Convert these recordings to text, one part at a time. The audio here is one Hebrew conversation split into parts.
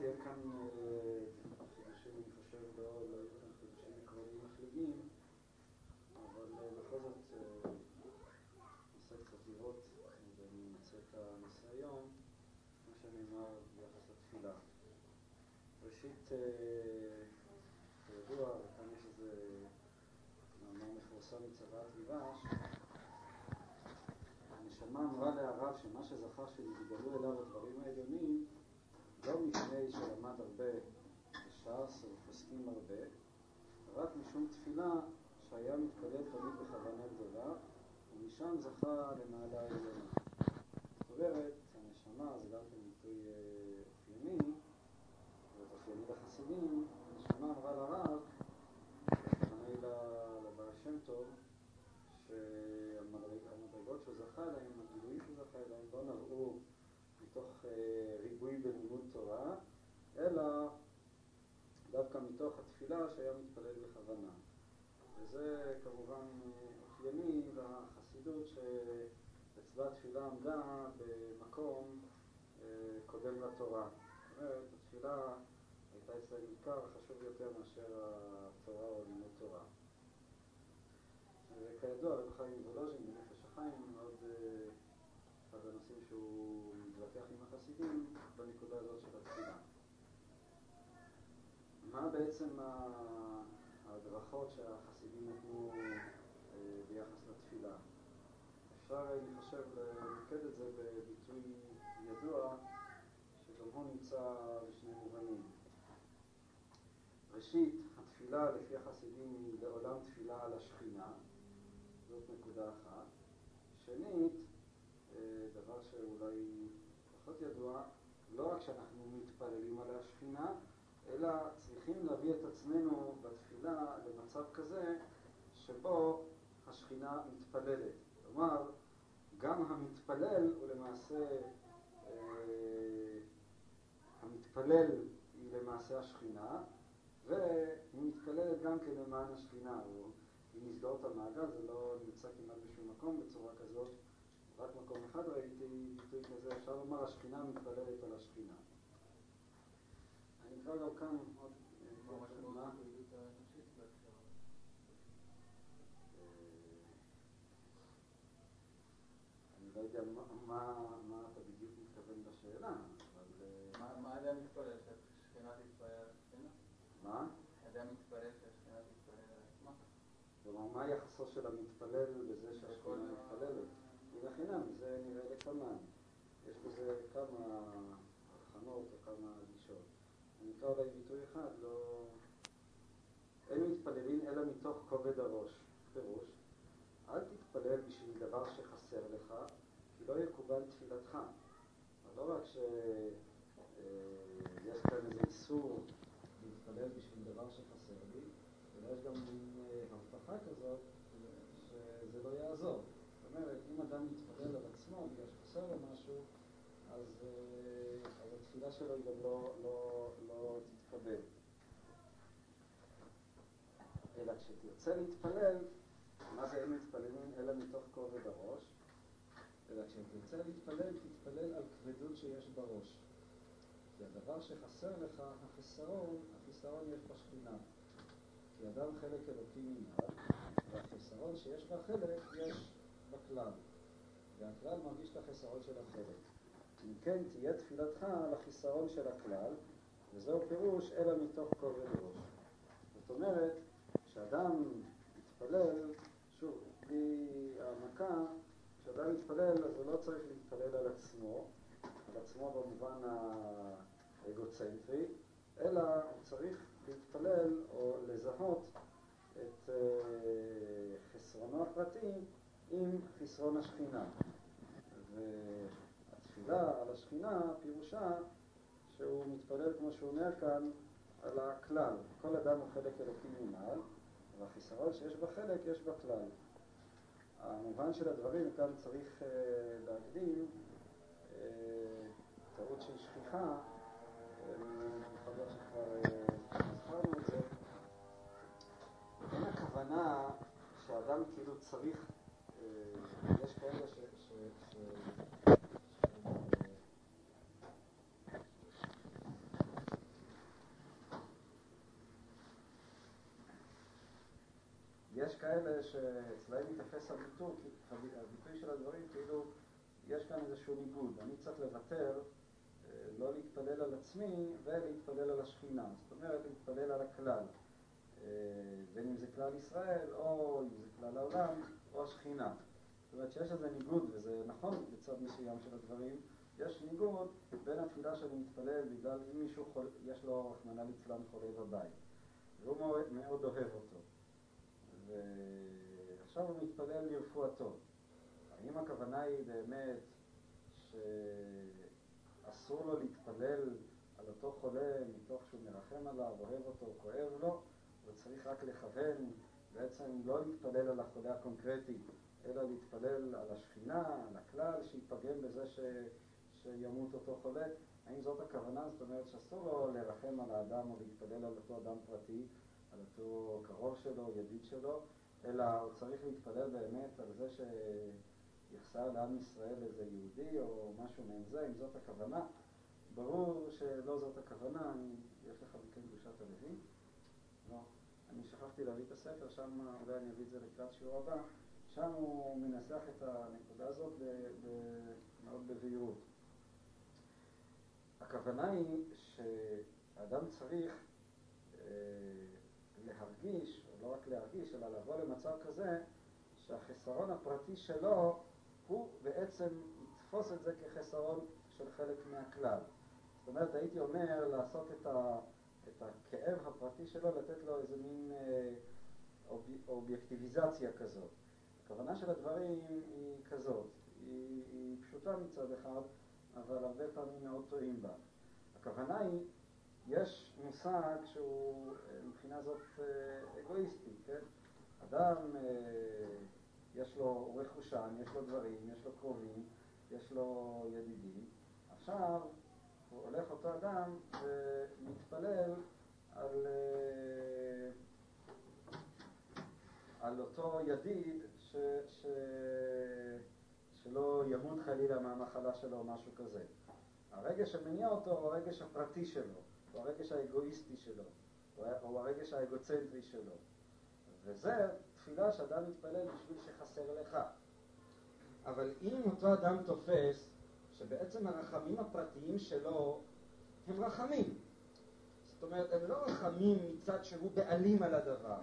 אין כאן חידושים, אני חושב, לא היו כאן חידושים עקרוניים מפליגים, אבל בכל זאת ננסה קצת לראות ואני מוצא את הנושא היום, מה שנאמר ביחס לתפילה. ראשית, כידוע, וכאן יש איזה מאמר מפורסם מצוואת ליבש, הנשמה אמרה להרב שמה שזכה שנתגלו אליו הדברים העליונים לא מפני שלמד הרבה בש"ס ופוסקים הרבה, רק משום תפילה שהיה מתפלל תמיד בכוונה גדולה, ומשם זכה למעלה העליונה. זאת אומרת, הנשמה זה גם כן ביטוי אופייני, ואופייני לחסידים, הנשמה אמרה לרב, הכוונה לבעל שם טוב, שהמדרגות שהוא זכה להם, הגילויים שהוא זכה להם, לא נראו מתוך ריבוי בלימוד תורה, אלא דווקא מתוך התפילה שהיה מתפלל בכוונה. וזה כמובן אופייני לחסידות שאצלה תפילה עמדה במקום קודם לתורה. זאת אומרת, התפילה הייתה אצלם עיקר חשוב יותר מאשר התורה או לימוד תורה. וכידוע, רב חיים וולוז'ין בנפש החיים מאוד אחד הנושאים שהוא מתווכח החסידים בנקודה הזאת של התפילה. מה בעצם ההדרכות שהחסידים נתנו ביחס לתפילה? אפשר, אני חושב, למקד את זה בביטוי ידוע שגם הוא נמצא בשני מובנים. ראשית, התפילה לפי החסידים היא לעולם תפילה על השכינה, זאת נקודה אחת. שנית, דבר שאולי פחות ידוע, לא רק שאנחנו מתפללים על השכינה, אלא צריכים להביא את עצמנו בתפילה למצב כזה שבו השכינה מתפללת. כלומר, גם המתפלל הוא למעשה, אה, המתפלל היא למעשה השכינה, והיא מתפללת גם כן למען השכינה. אם נסגור את המעגל, זה לא נמצא כמעט בשום מקום בצורה כזאת. רק מקום אחד ראיתי ביטוי כזה, אפשר לומר השכינה מתפללת על השכינה. אני אקרא גם כאן עוד... מה? אני לא יודע מה אתה בדיוק מתכוון בשאלה, אבל... מה אדם מתפלל שהשכינה תתפלל על השכינה? מה? אדם מתפלל שהשכינה תתפלל על עצמה? כלומר, מה יחסו של המתפלל בזה שהשכינה לכמה. יש בזה כמה הבחנות או כמה גישות. אני אקרא אולי ביטוי אחד, לא... אין מתפללים אלא מתוך כובד הראש. פירוש, אל תתפלל בשביל דבר שחסר לך, כי לא יקובל תפילתך. לא רק שיש כאן איזה איסור להתפלל בשביל דבר שחסר לי, אלא יש גם מין הבטחה כזאת שזה לא יעזור. זאת אומרת, אם אדם מתפלל על עצמו בגלל שחסר לו משהו, אז, אז התפילה שלו היא גם לא, לא, לא תתקבל. אלא כשתרצה להתפלל, מה זה אין מתפללים אלא מתוך כובד הראש? אלא כשתרצה להתפלל, תתפלל על כבדות שיש בראש. כי הדבר שחסר לך, החיסרון, החיסרון יש בשכינה. כי אדם חלק אלוקי מיד, והחיסרון שיש בחלק יש בכלל. והכלל מרגיש את החיסרון של החלק. אם כן, תהיה תפילתך על החיסרון של הכלל, וזהו פירוש אלא מתוך כובד ראש. זאת אומרת, כשאדם מתפלל, שוב, בלי העמקה, כשאדם מתפלל, אז הוא לא צריך להתפלל על עצמו, על עצמו במובן האגוצנטרי, אלא הוא צריך להתפלל או לזהות את uh, חסרונו הפרטי עם חסרון השכינה. והתפילה על השכינה פירושה שהוא מתפלל, כמו שהוא אומר כאן, על הכלל. כל אדם הוא חלק אלוקי ממעל, והחיסרון שיש בחלק יש בכלל. המובן של הדברים, כאן צריך uh, להקדים uh, טעות של שכיחה, יכול להיות שכבר זכרנו את זה. אין הכוונה שאדם כאילו צריך, uh, יש כאלה ש, ש כאלה שאצלהם הביטוי, הביטוי של הדברים כאילו יש כאן איזשהו ניגוד. אני צריך לוותר, אה, לא להתפלל על עצמי ולהתפלל על השכינה. זאת אומרת, להתפלל על הכלל. אה, בין אם זה כלל ישראל, או אם זה כלל העולם, או השכינה. זאת אומרת שיש איזה ניגוד, וזה נכון בצד מסוים של הדברים, יש ניגוד בין התפילה שאני מתפלל בגלל אם מישהו חול, יש לו, רחמנא ליצלן, חולה בבית, והוא מאוד, מאוד אוהב אותו, ועכשיו הוא מתפלל לרפואתו. האם הכוונה היא באמת שאסור לו להתפלל על אותו חולה מתוך שהוא מרחם עליו, אוהב אותו, כואב לו, וצריך רק לכוון, בעצם לא להתפלל על החולה הקונקרטי, אלא להתפלל על השכינה, על הכלל, שיפגם בזה ש... שימות אותו חולה. האם זאת הכוונה? זאת אומרת שאסור לו לרחם על האדם או להתפלל על אותו אדם פרטי, על אותו קרוב שלו, ידיד שלו, אלא הוא צריך להתפלל באמת על זה שיחסר לעם ישראל איזה יהודי או משהו מעין זה, אם זאת הכוונה. ברור שלא זאת הכוונה, יש לך מכן קדושת הלוי? לא. אני שכחתי להביא את הספר, שם אולי אני אביא את זה לקראת שיעור הבא. שם הוא מנסח את הנקודה הזאת מאוד בבהירות. הכוונה היא שאדם צריך אה, להרגיש, או לא רק להרגיש, אלא לבוא למצב כזה שהחסרון הפרטי שלו הוא בעצם יתפוס את זה כחסרון של חלק מהכלל. זאת אומרת, הייתי אומר לעשות את, ה, את הכאב הפרטי שלו, לתת לו איזה מין אה, אוב, אובייקטיביזציה כזאת. הכוונה של הדברים היא כזאת, היא, היא פשוטה מצד אחד, אבל הרבה פעמים מאוד טועים בה. הכוונה היא, יש מושג שהוא אה, מבחינה זאת אה, אגואיסטי, כן? אדם, אה, יש לו רכושן, יש לו דברים, יש לו קרובים, יש לו ידידים. עכשיו, הוא הולך אותו אדם ומתפלל על, על אותו ידיד ש, ש, שלא ימות חלילה מהמחלה שלו או משהו כזה. הרגש שמניע אותו הוא הרגש הפרטי שלו, הוא הרגש האגואיסטי שלו, הוא הרגש האגוצנטרי שלו. וזה תפילה שאדם מתפלל בשביל שחסר לך. אבל אם אותו אדם תופס שבעצם הרחמים הפרטיים שלו הם רחמים, זאת אומרת, הם לא רחמים מצד שהוא בעלים על הדבר,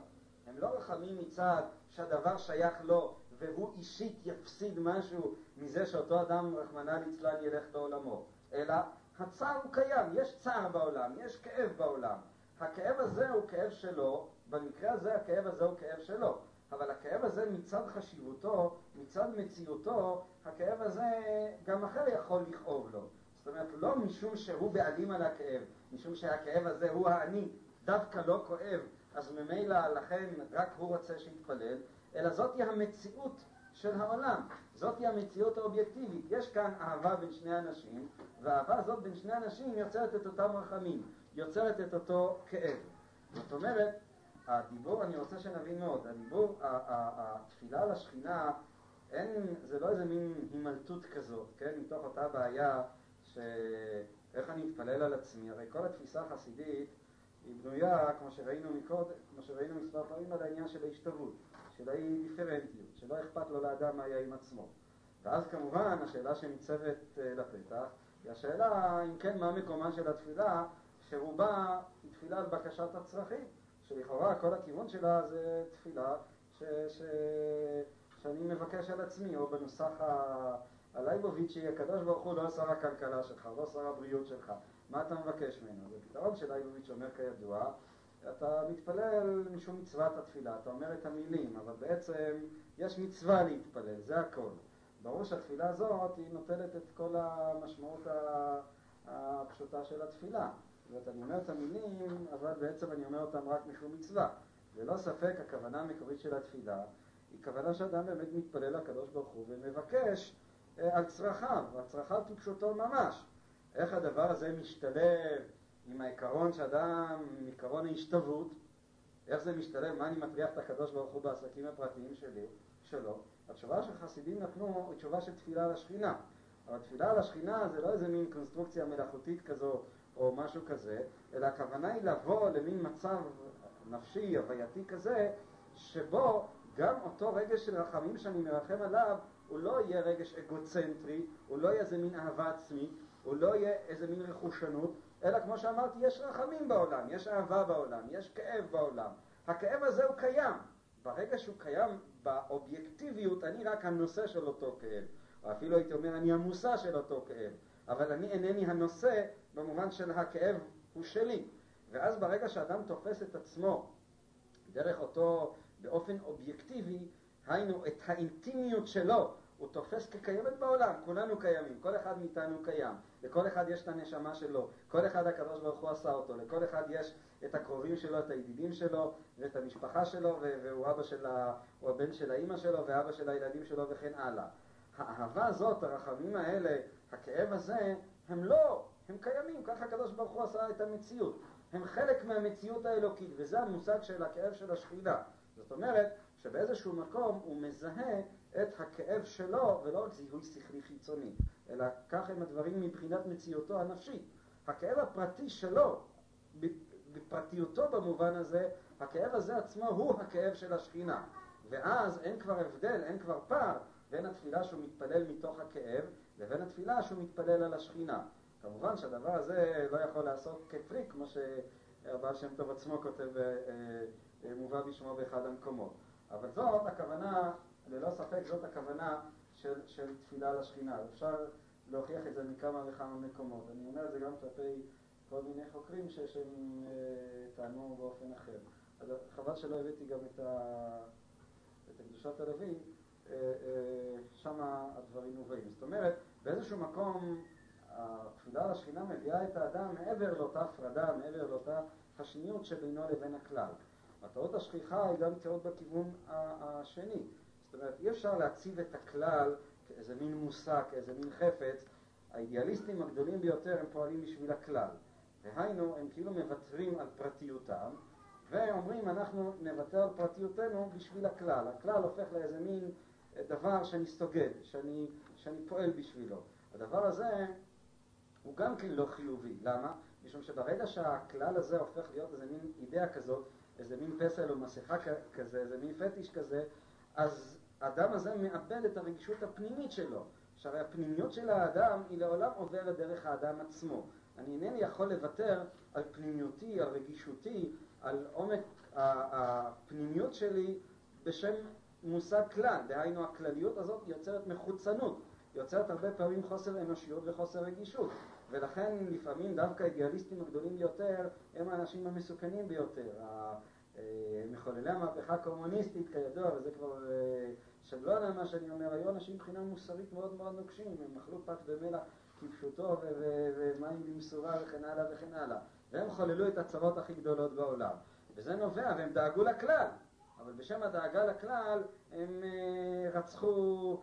הם לא רחמים מצד שהדבר שייך לו והוא אישית יפסיד משהו מזה שאותו אדם, רחמנא ליצלן, ילך לעולמו. אלא הצער הוא קיים, יש צער בעולם, יש כאב בעולם. הכאב הזה הוא כאב שלו, במקרה הזה הכאב הזה הוא כאב שלו. אבל הכאב הזה מצד חשיבותו, מצד מציאותו, הכאב הזה גם אחר יכול לכאוב לו. זאת אומרת, לא משום שהוא בעלים על הכאב, משום שהכאב הזה הוא האני, דווקא לא כואב, אז ממילא לכן רק הוא רוצה שיתפלל, אלא זאתי המציאות של העולם. זאתי המציאות האובייקטיבית. יש כאן אהבה בין שני אנשים, והאהבה הזאת בין שני אנשים יוצרת את אותם רחמים, יוצרת את אותו כאב. זאת אומרת, הדיבור, אני רוצה שנבין מאוד, הדיבור, התפילה על השכינה, אין, זה לא איזה מין הימלטות כזאת, כן? מתוך אותה בעיה שאיך אני אתפלל על עצמי, הרי כל התפיסה החסידית היא בנויה, כמו שראינו מקודם, כמו שראינו מספר פעמים, על העניין של ההשתוות. של האינדיפרנטיות, שלא אכפת לו לאדם מה יהיה עם עצמו. ואז כמובן השאלה שניצבת אה, לפתח היא השאלה אם כן מה מקומה של התפילה שרובה היא תפילה על בקשת הצרכים, שלכאורה כל הכיוון שלה זה תפילה ש, ש, שאני מבקש על עצמי, או בנוסח הלייבוביצ'י, הקדוש ברוך הוא לא שר הכלכלה שלך, לא שר הבריאות שלך, מה אתה מבקש ממנו? זה פתרון של לייבוביץ' אומר כידוע אתה מתפלל משום מצוות התפילה, אתה אומר את המילים, אבל בעצם יש מצווה להתפלל, זה הכל. ברור שהתפילה הזאת היא נוטלת את כל המשמעות הפשוטה של התפילה. זאת אומרת, אני אומר את המילים, אבל בעצם אני אומר אותם רק משום מצווה. ללא ספק הכוונה המקורית של התפילה היא כוונה שאדם באמת מתפלל לקדוש ברוך הוא ומבקש אה, על צרכיו, הצרכיו כפשוטו ממש. איך הדבר הזה משתלב עם העיקרון שאדם, עם עיקרון ההשתוות, איך זה משתלב, מה אני מטריח את הקדוש ברוך הוא בעסקים הפרטיים שלי, שלו. התשובה שחסידים נתנו היא תשובה של תפילה על השכינה. אבל תפילה על השכינה זה לא איזה מין קונסטרוקציה מלאכותית כזו או משהו כזה, אלא הכוונה היא לבוא למין מצב נפשי, הווייתי כזה, שבו גם אותו רגש של רחמים שאני מרחם עליו, הוא לא יהיה רגש אגוצנטרי, הוא לא יהיה איזה מין אהבה עצמית, הוא לא יהיה איזה מין רכושנות, אלא כמו שאמרתי, יש רחמים בעולם, יש אהבה בעולם, יש כאב בעולם. הכאב הזה הוא קיים. ברגע שהוא קיים באובייקטיביות, אני רק הנושא של אותו כאב. או אפילו הייתי אומר, אני המושא של אותו כאב. אבל אני אינני הנושא במובן של הכאב הוא שלי. ואז ברגע שאדם תופס את עצמו דרך אותו, באופן אובייקטיבי, היינו את האינטימיות שלו, הוא תופס כקיימת בעולם, כולנו קיימים, כל אחד מאיתנו קיים, לכל אחד יש את הנשמה שלו, כל אחד הקדוש ברוך הוא עשה אותו, לכל אחד יש את הקרובים שלו, את הידידים שלו, ואת המשפחה שלו, והוא אבא של ה... הוא הבן של האימא שלו, ואבא של הילדים שלו וכן הלאה. האהבה הזאת, הרחמים האלה, הכאב הזה, הם לא, הם קיימים, ככה הקדוש ברוך הוא עשה את המציאות. הם חלק מהמציאות האלוקית, וזה המושג של הכאב של השכינה. זאת אומרת, שבאיזשהו מקום הוא מזהה את הכאב שלו, ולא רק זיהוי שכלי חיצוני, אלא כך הם הדברים מבחינת מציאותו הנפשית. הכאב הפרטי שלו, בפרטיותו במובן הזה, הכאב הזה עצמו הוא הכאב של השכינה. ואז אין כבר הבדל, אין כבר פער בין התפילה שהוא מתפלל מתוך הכאב לבין התפילה שהוא מתפלל על השכינה. כמובן שהדבר הזה לא יכול לעשות כפריק, כמו שהבעל שם טוב עצמו כותב, אה, אה, מובא בשמו באחד המקומות. אבל זאת הכוונה, ללא ספק זאת הכוונה של, של תפילה לשכינה. אפשר להוכיח את זה מכמה וכמה מקומות. אני אומר את זה גם כלפי כל מיני חוקרים שהם אה, טענו באופן אחר. אז חבל שלא הבאתי גם את, ה, את קדושת הלוי, שם הדברים מובאים. זאת אומרת, באיזשהו מקום התפילה לשכינה מביאה את האדם מעבר לאותה הפרדה, מעבר לאותה השניות שבינו לבין הכלל. הטעות השכיחה היא גם טעות בכיוון השני. זאת אומרת, אי אפשר להציב את הכלל כאיזה מין מושג, כאיזה מין חפץ. האידיאליסטים הגדולים ביותר הם פועלים בשביל הכלל. דהיינו, הם כאילו מוותרים על פרטיותם, ואומרים אנחנו נוותר על פרטיותנו בשביל הכלל. הכלל הופך לאיזה מין דבר שאני סוגד, שאני, שאני פועל בשבילו. הדבר הזה הוא גם כן לא חיובי. למה? משום שברגע שהכלל הזה הופך להיות איזה מין אידאה כזאת, איזה מין פסל או מסכה כזה, איזה מין פטיש כזה, אז האדם הזה מאבד את הרגישות הפנימית שלו. שהרי הפנימיות של האדם היא לעולם עוברת דרך האדם עצמו. אני אינני יכול לוותר על פנימיותי, על רגישותי, על עומק הפנימיות שלי בשם מושג כלל. דהיינו, הכלליות הזאת יוצרת מחוצנות, יוצרת הרבה פעמים חוסר אנושיות וחוסר רגישות. ולכן לפעמים דווקא האידיאליסטים הגדולים ביותר הם האנשים המסוכנים ביותר. אה, מחוללי המהפכה הקומוניסטית, כידוע, וזה כבר אה, שבלון על מה שאני אומר, היו אנשים מבחינה מוסרית מאוד מאוד נוקשים, הם אכלו פת במלח כפשוטו ומים במשורה וכן הלאה וכן הלאה. והם חוללו את הצרות הכי גדולות בעולם. וזה נובע, והם דאגו לכלל, אבל בשם הדאגה לכלל הם אה, רצחו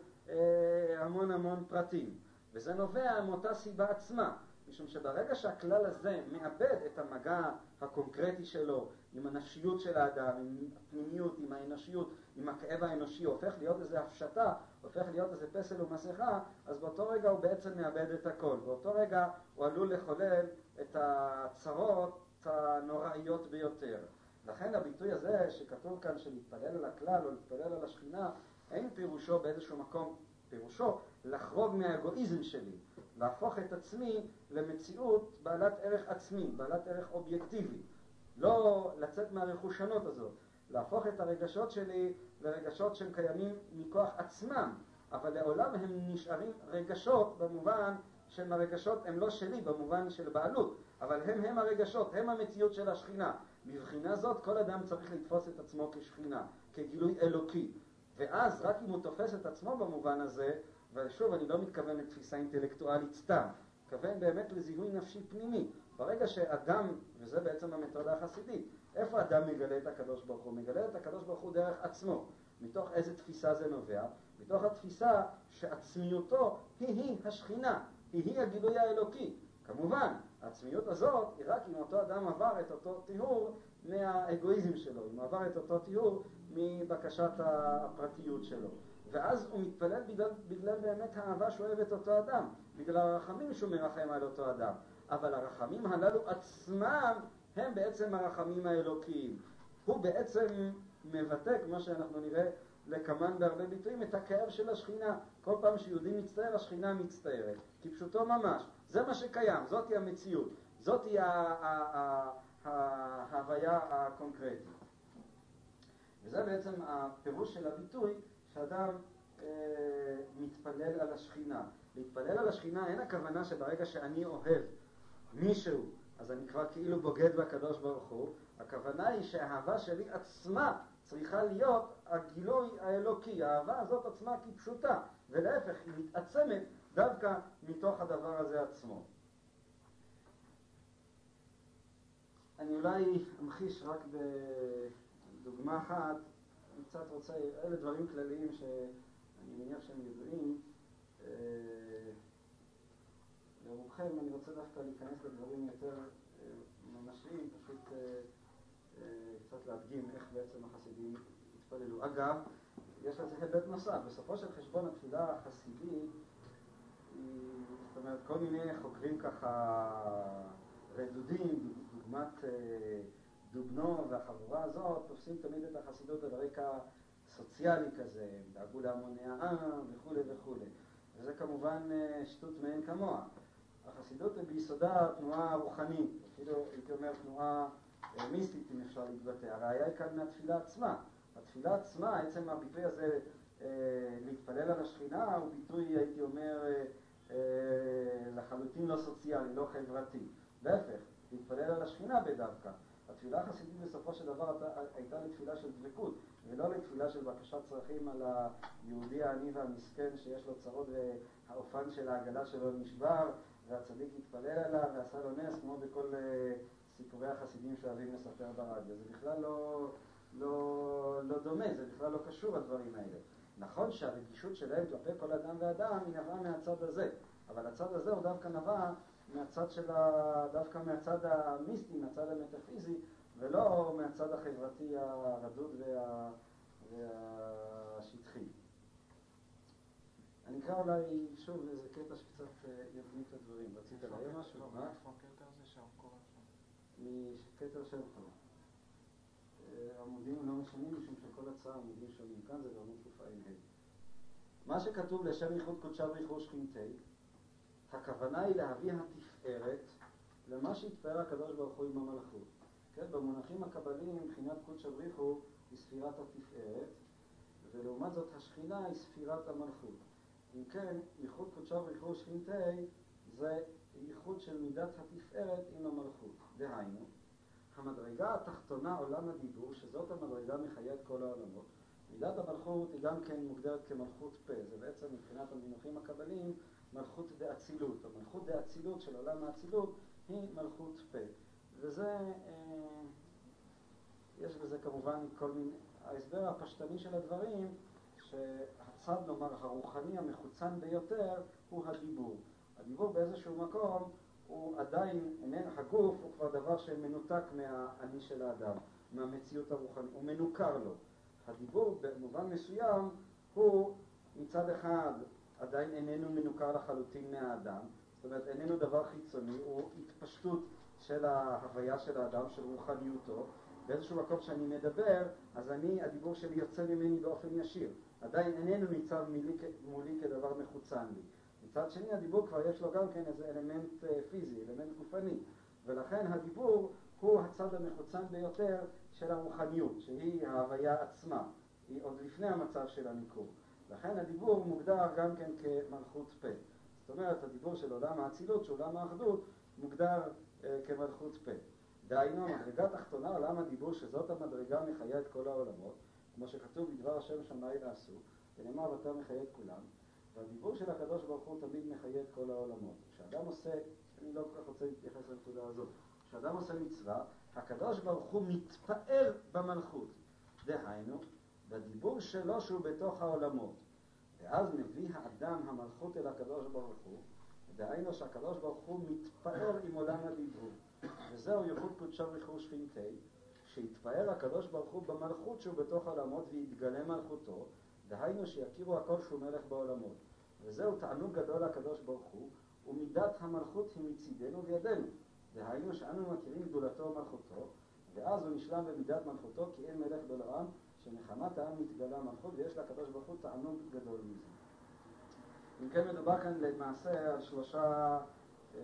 המון המון פרטים. וזה נובע מאותה סיבה עצמה, משום שברגע שהכלל הזה מאבד את המגע הקונקרטי שלו עם הנפשיות של האדם, עם הפנימיות, עם האנושיות, עם הכאב האנושי, הופך להיות איזו הפשטה, הופך להיות איזה פסל ומסכה, אז באותו רגע הוא בעצם מאבד את הכל. באותו רגע הוא עלול לחולל את הצרות הנוראיות ביותר. לכן הביטוי הזה שכתוב כאן של להתפלל על הכלל או להתפלל על השכינה, אין פירושו באיזשהו מקום פירושו לחרוג מהאגואיזם שלי, להפוך את עצמי למציאות בעלת ערך עצמי, בעלת ערך אובייקטיבי. לא לצאת מהרכושנות הזאת, להפוך את הרגשות שלי לרגשות שהם קיימים מכוח עצמם, אבל לעולם הם נשארים רגשות במובן שהם הרגשות הם לא שלי, במובן של בעלות, אבל הם הם הרגשות, הם המציאות של השכינה. מבחינה זאת כל אדם צריך לתפוס את עצמו כשכינה, כגילוי אלוקי. ואז רק אם הוא תופס את עצמו במובן הזה, ושוב, אני לא מתכוון לתפיסה אינטלקטואלית סתם, מתכוון באמת לזיהוי נפשי פנימי. ברגע שאדם, וזה בעצם המתודה החסידית, איפה אדם מגלה את הקדוש ברוך הוא? מגלה את הקדוש ברוך הוא דרך עצמו. מתוך איזה תפיסה זה נובע? מתוך התפיסה שעצמיותו היא-היא השכינה, היא-היא הגילוי האלוקי. כמובן, העצמיות הזאת היא רק אם אותו אדם עבר את אותו טיהור מהאגואיזם שלו, אם עבר את אותו טיהור מבקשת הפרטיות שלו. ואז הוא מתפלל בגלל, בגלל באמת האהבה שהוא אוהב את אותו אדם, בגלל הרחמים שהוא מרחם על אותו אדם. אבל הרחמים הללו עצמם הם בעצם הרחמים האלוקיים. הוא בעצם מבטא, כמו שאנחנו נראה לקמן בהרבה ביטויים את הכאב של השכינה. כל פעם שיהודי מצטער, השכינה מצטערת. כפשוטו ממש. זה מה שקיים, זאתי המציאות. זאתי ההוויה הקונקרטית. וזה בעצם הפירוש של הביטוי שאדם אה, מתפלל על השכינה. להתפלל על השכינה אין הכוונה שברגע שאני אוהב מישהו, אז אני כבר כאילו בוגד בקדוש ברוך הוא. הכוונה היא שהאהבה שלי עצמה צריכה להיות הגילוי האלוקי. האהבה הזאת עצמה כפשוטה, ולהפך, היא מתעצמת דווקא מתוך הדבר הזה עצמו. אני אולי אמחיש רק בדוגמה אחת, אני קצת רוצה, אלה דברים כלליים שאני מניח שהם ידועים. אה, לרובכם אני רוצה דווקא להיכנס לדברים יותר אה, ממשיים, פשוט אה, קצת להדגים איך בעצם החסידים התפללו. אגב, יש לזה היבט נוסף, בסופו של חשבון התפילה החסידית היא, זאת אומרת, כל מיני חוקרים ככה רדודים, דוגמת דובנו והחבורה הזאת, תופסים תמיד את החסידות על רקע סוציאלי כזה, דאגו להמוני העם וכולי וכולי. וזה כמובן אה, שטות מאין כמוה. החסידות היא ביסודה תנועה רוחנית, אפילו הייתי אומר תנועה אה, מיסטית אם אפשר להתבטא. הראיה היא כאן מהתפילה עצמה. התפילה עצמה, עצם הביטוי הזה להתפלל על השכינה הוא ביטוי, הייתי אומר, לחלוטין לא סוציאלי, לא חברתי. להפך, להתפלל על השכינה בדווקא. התפילה החסידית בסופו של דבר הייתה לתפילה של דבקות, ולא לתפילה של בקשת צרכים על היהודי העני והמסכן שיש לו צרות והאופן של העגלה שלו נשבר, והצדיק התפלל עליו ועשה לו נס, כמו בכל uh, סיפורי החסידים שאוהבים לספר ברדיו. זה בכלל לא, לא, לא דומה, זה בכלל לא קשור הדברים האלה. נכון שהרגישות שלהם כלפי כל אדם ואדם היא נבעה מהצד הזה, אבל הצד הזה הוא דווקא נבע מהצד של ה... דווקא מהצד המיסטי, מהצד המטאפיזי, ולא מהצד החברתי הרדוד וה... והשטחי. אני אקרא אולי שוב איזה קטע שקצת אה, יבנית את הדברים. רצית להעיר משהו? מה? איפה הקטע הזה שם קורה שם? מקטע של פה. אה, עמודים לא משנים משום שכל הצעה עמודים שונים. כאן זה בעמוד קע"ה. מה שכתוב לשם ייחוד קודשה וייחוד שכינתי הכוונה היא להביא התפארת למה שהתפאר הקדוש ברוך הוא עם המלכות. כן, במונחים הקבליים מבחינת קודש הבריחו היא ספירת התפארת, ולעומת זאת השכינה היא ספירת המלכות. אם כן, ייחוד קודשה ובריחו שכינתי זה ייחוד של מידת התפארת עם המלכות. דהיינו, המדרגה התחתונה עולם הדיבור, שזאת המדרגה מחיית כל העולמות, מידת המלכות היא גם כן מוגדרת כמלכות פה, זה בעצם מבחינת המינוחים הקבליים מלכות דאצילות, המלכות דאצילות של עולם האצילות היא מלכות פה. וזה, אה, יש בזה כמובן כל מיני, ההסבר הפשטני של הדברים, שהצד, נאמר, הרוחני המחוצן ביותר הוא הדיבור. הדיבור באיזשהו מקום הוא עדיין, איננו, הגוף הוא כבר דבר שמנותק מהאני של האדם, מהמציאות הרוחנית, הוא מנוכר לו. הדיבור במובן מסוים הוא מצד אחד עדיין איננו מנוכר לחלוטין מהאדם, זאת אומרת איננו דבר חיצוני, הוא התפשטות של ההוויה של האדם, של רוחניותו. באיזשהו מקום שאני מדבר, אז אני, הדיבור שלי יוצא ממני באופן ישיר. עדיין איננו ניצב מולי, מולי כדבר מחוצן לי. מצד שני, הדיבור כבר יש לו גם כן איזה אלמנט אה, פיזי, אלמנט גופני, ולכן הדיבור הוא הצד המחוצן ביותר של הרוחניות, שהיא ההוויה עצמה, היא עוד לפני המצב של הניכור. לכן הדיבור מוגדר גם כן כמלכות פה. זאת אומרת, הדיבור של עולם האצילות, של עולם האחדות, מוגדר אה, כמלכות פה. דהיינו, המדרגה התחתונה, עולם הדיבור, שזאת המדרגה מחיה את כל העולמות, כמו שכתוב בדבר השם שמאי לעשו, ונאמר ואתה מחיה את כולם, והדיבור של הקדוש ברוך הוא תמיד מחיה את כל העולמות. כשאדם עושה, אני לא כל כך רוצה להתייחס לנקודה הזאת, כשאדם עושה מצווה, הקדוש ברוך הוא מתפאר במלכות. דהיינו, בדיבור שלו שהוא בתוך העולמות. ואז מביא האדם המלכות אל הקדוש ברוך הוא, דהיינו שהקדוש ברוך הוא מתפאר עם עולם הדיבור. וזהו ייחוד קודשו ריחור שכינתי, שיתפאר הקדוש ברוך הוא במלכות שהוא בתוך העולמות ויתגלה מלכותו, דהיינו שיכירו הכל שהוא מלך בעולמות. וזהו תענוג גדול לקדוש ברוך הוא, ומידת המלכות היא מצידנו וידינו. דהיינו שאנו מכירים גדולתו ומלכותו, ואז הוא נשלם במידת מלכותו כי אין מלך בעולם שנחמת העם מתגלה מלכות ויש לקדוש ברוך הוא תענוג גדול מזה. אם כן מדובר כאן למעשה על שלושה אה,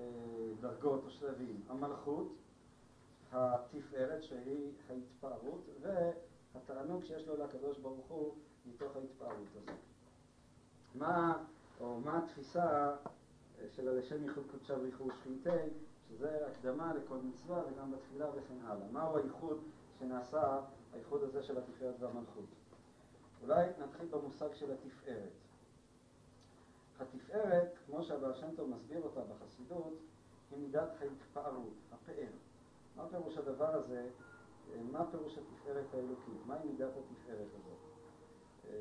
דרגות או שלבים, המלכות, התפארת שהיא ההתפארות והתענוג שיש לו לקדוש ברוך הוא מתוך ההתפארות הזאת. מה, או מה התפיסה אה, של הלשם ייחוד קודשה וייחוד שכינתי, שזה הקדמה לכל מצווה וגם בתפילה וכן הלאה. מהו הייחוד שנעשה, הייחוד הזה של התפארת והמלכות? אולי נתחיל במושג של התפארת. התפארת, כמו שהבעל שם טוב מסביר אותה בחסידות, היא מידת ההתפארות, הפאר. מה פירוש הדבר הזה? מה פירוש התפארת האלוקית? מהי מידת התפארת הזאת? אה,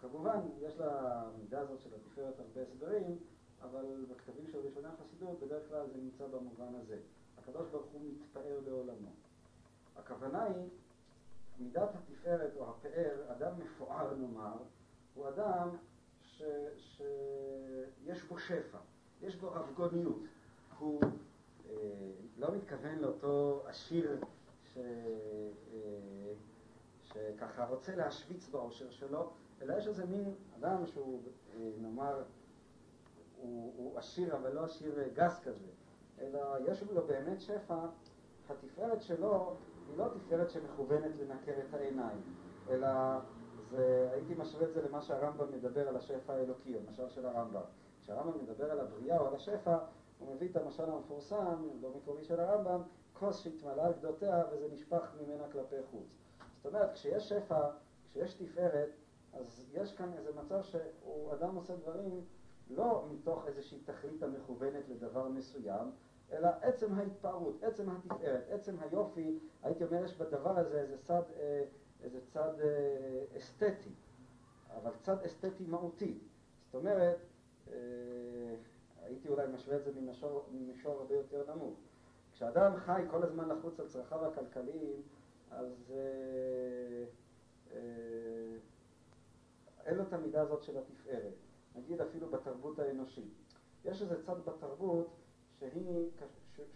כמובן, יש למידה הזאת של התפארת הרבה הסברים, אבל בכתבים של ראשוני החסידות בדרך כלל זה נמצא במובן הזה. הקדוש ברוך הוא מתפאר לעולמו. הכוונה היא, מידת התפארת או הפאר, אדם מפואר נאמר, הוא אדם שיש בו שפע, יש בו רבגוניות. הוא אה, לא מתכוון לאותו עשיר ש, אה, שככה רוצה להשוויץ באושר שלו, אלא יש איזה מין אדם שהוא, אה, נאמר, הוא, הוא עשיר אבל לא עשיר גס כזה, אלא יש לו באמת שפע, התפארת שלו היא לא תפארת שמכוונת לנקר את העיניים, אלא זה, הייתי משווה את זה למה שהרמב"ם מדבר על השפע האלוקי, המשל של הרמב"ם. כשהרמב"ם מדבר על הבריאה או על השפע, הוא מביא את המשל המפורסם, לא מקורי של הרמב"ם, כוס שהתמלאה על גדותיה וזה נשפך ממנה כלפי חוץ. זאת אומרת, כשיש שפע, כשיש תפארת, אז יש כאן איזה מצב שאדם עושה דברים לא מתוך איזושהי תכלית המכוונת לדבר מסוים, אלא עצם ההתפארות, עצם התפארת, עצם היופי, הייתי אומר, יש בדבר הזה איזה צד, אה, איזה צד אה, אסתטי, אבל צד אסתטי מהותי. זאת אומרת, אה, הייתי אולי משווה את זה ממישור, ממישור הרבה יותר נמוך. כשאדם חי כל הזמן לחוץ על צרכיו הכלכליים, אז אה, אה, אין לו את המידה הזאת של התפארת. נגיד אפילו בתרבות האנושית. יש איזה צד בתרבות שהיא,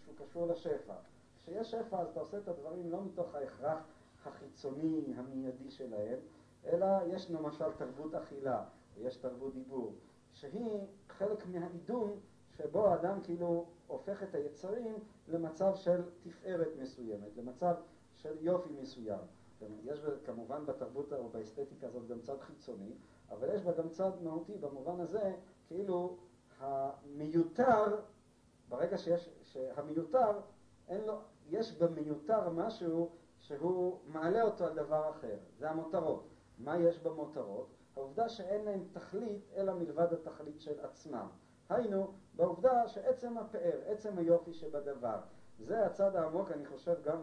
שהוא קשור לשפע. כשיש שפע אז אתה עושה את הדברים לא מתוך ההכרח החיצוני, המיידי שלהם, אלא יש למשל תרבות אכילה, ויש תרבות דיבור, שהיא חלק מהעידון שבו האדם כאילו הופך את היצרים למצב של תפארת מסוימת, למצב של יופי מסוים. יש כמובן בתרבות או באסתטיקה הזאת גם צד חיצוני, אבל יש בה גם צד מהותי במובן הזה, כאילו המיותר, ברגע שיש, שהמיותר, אין לו, יש במיותר משהו שהוא מעלה אותו על דבר אחר, זה המותרות. מה יש במותרות? העובדה שאין להם תכלית אלא מלבד התכלית של עצמם. היינו, בעובדה שעצם הפאר, עצם היופי שבדבר, זה הצד העמוק, אני חושב, גם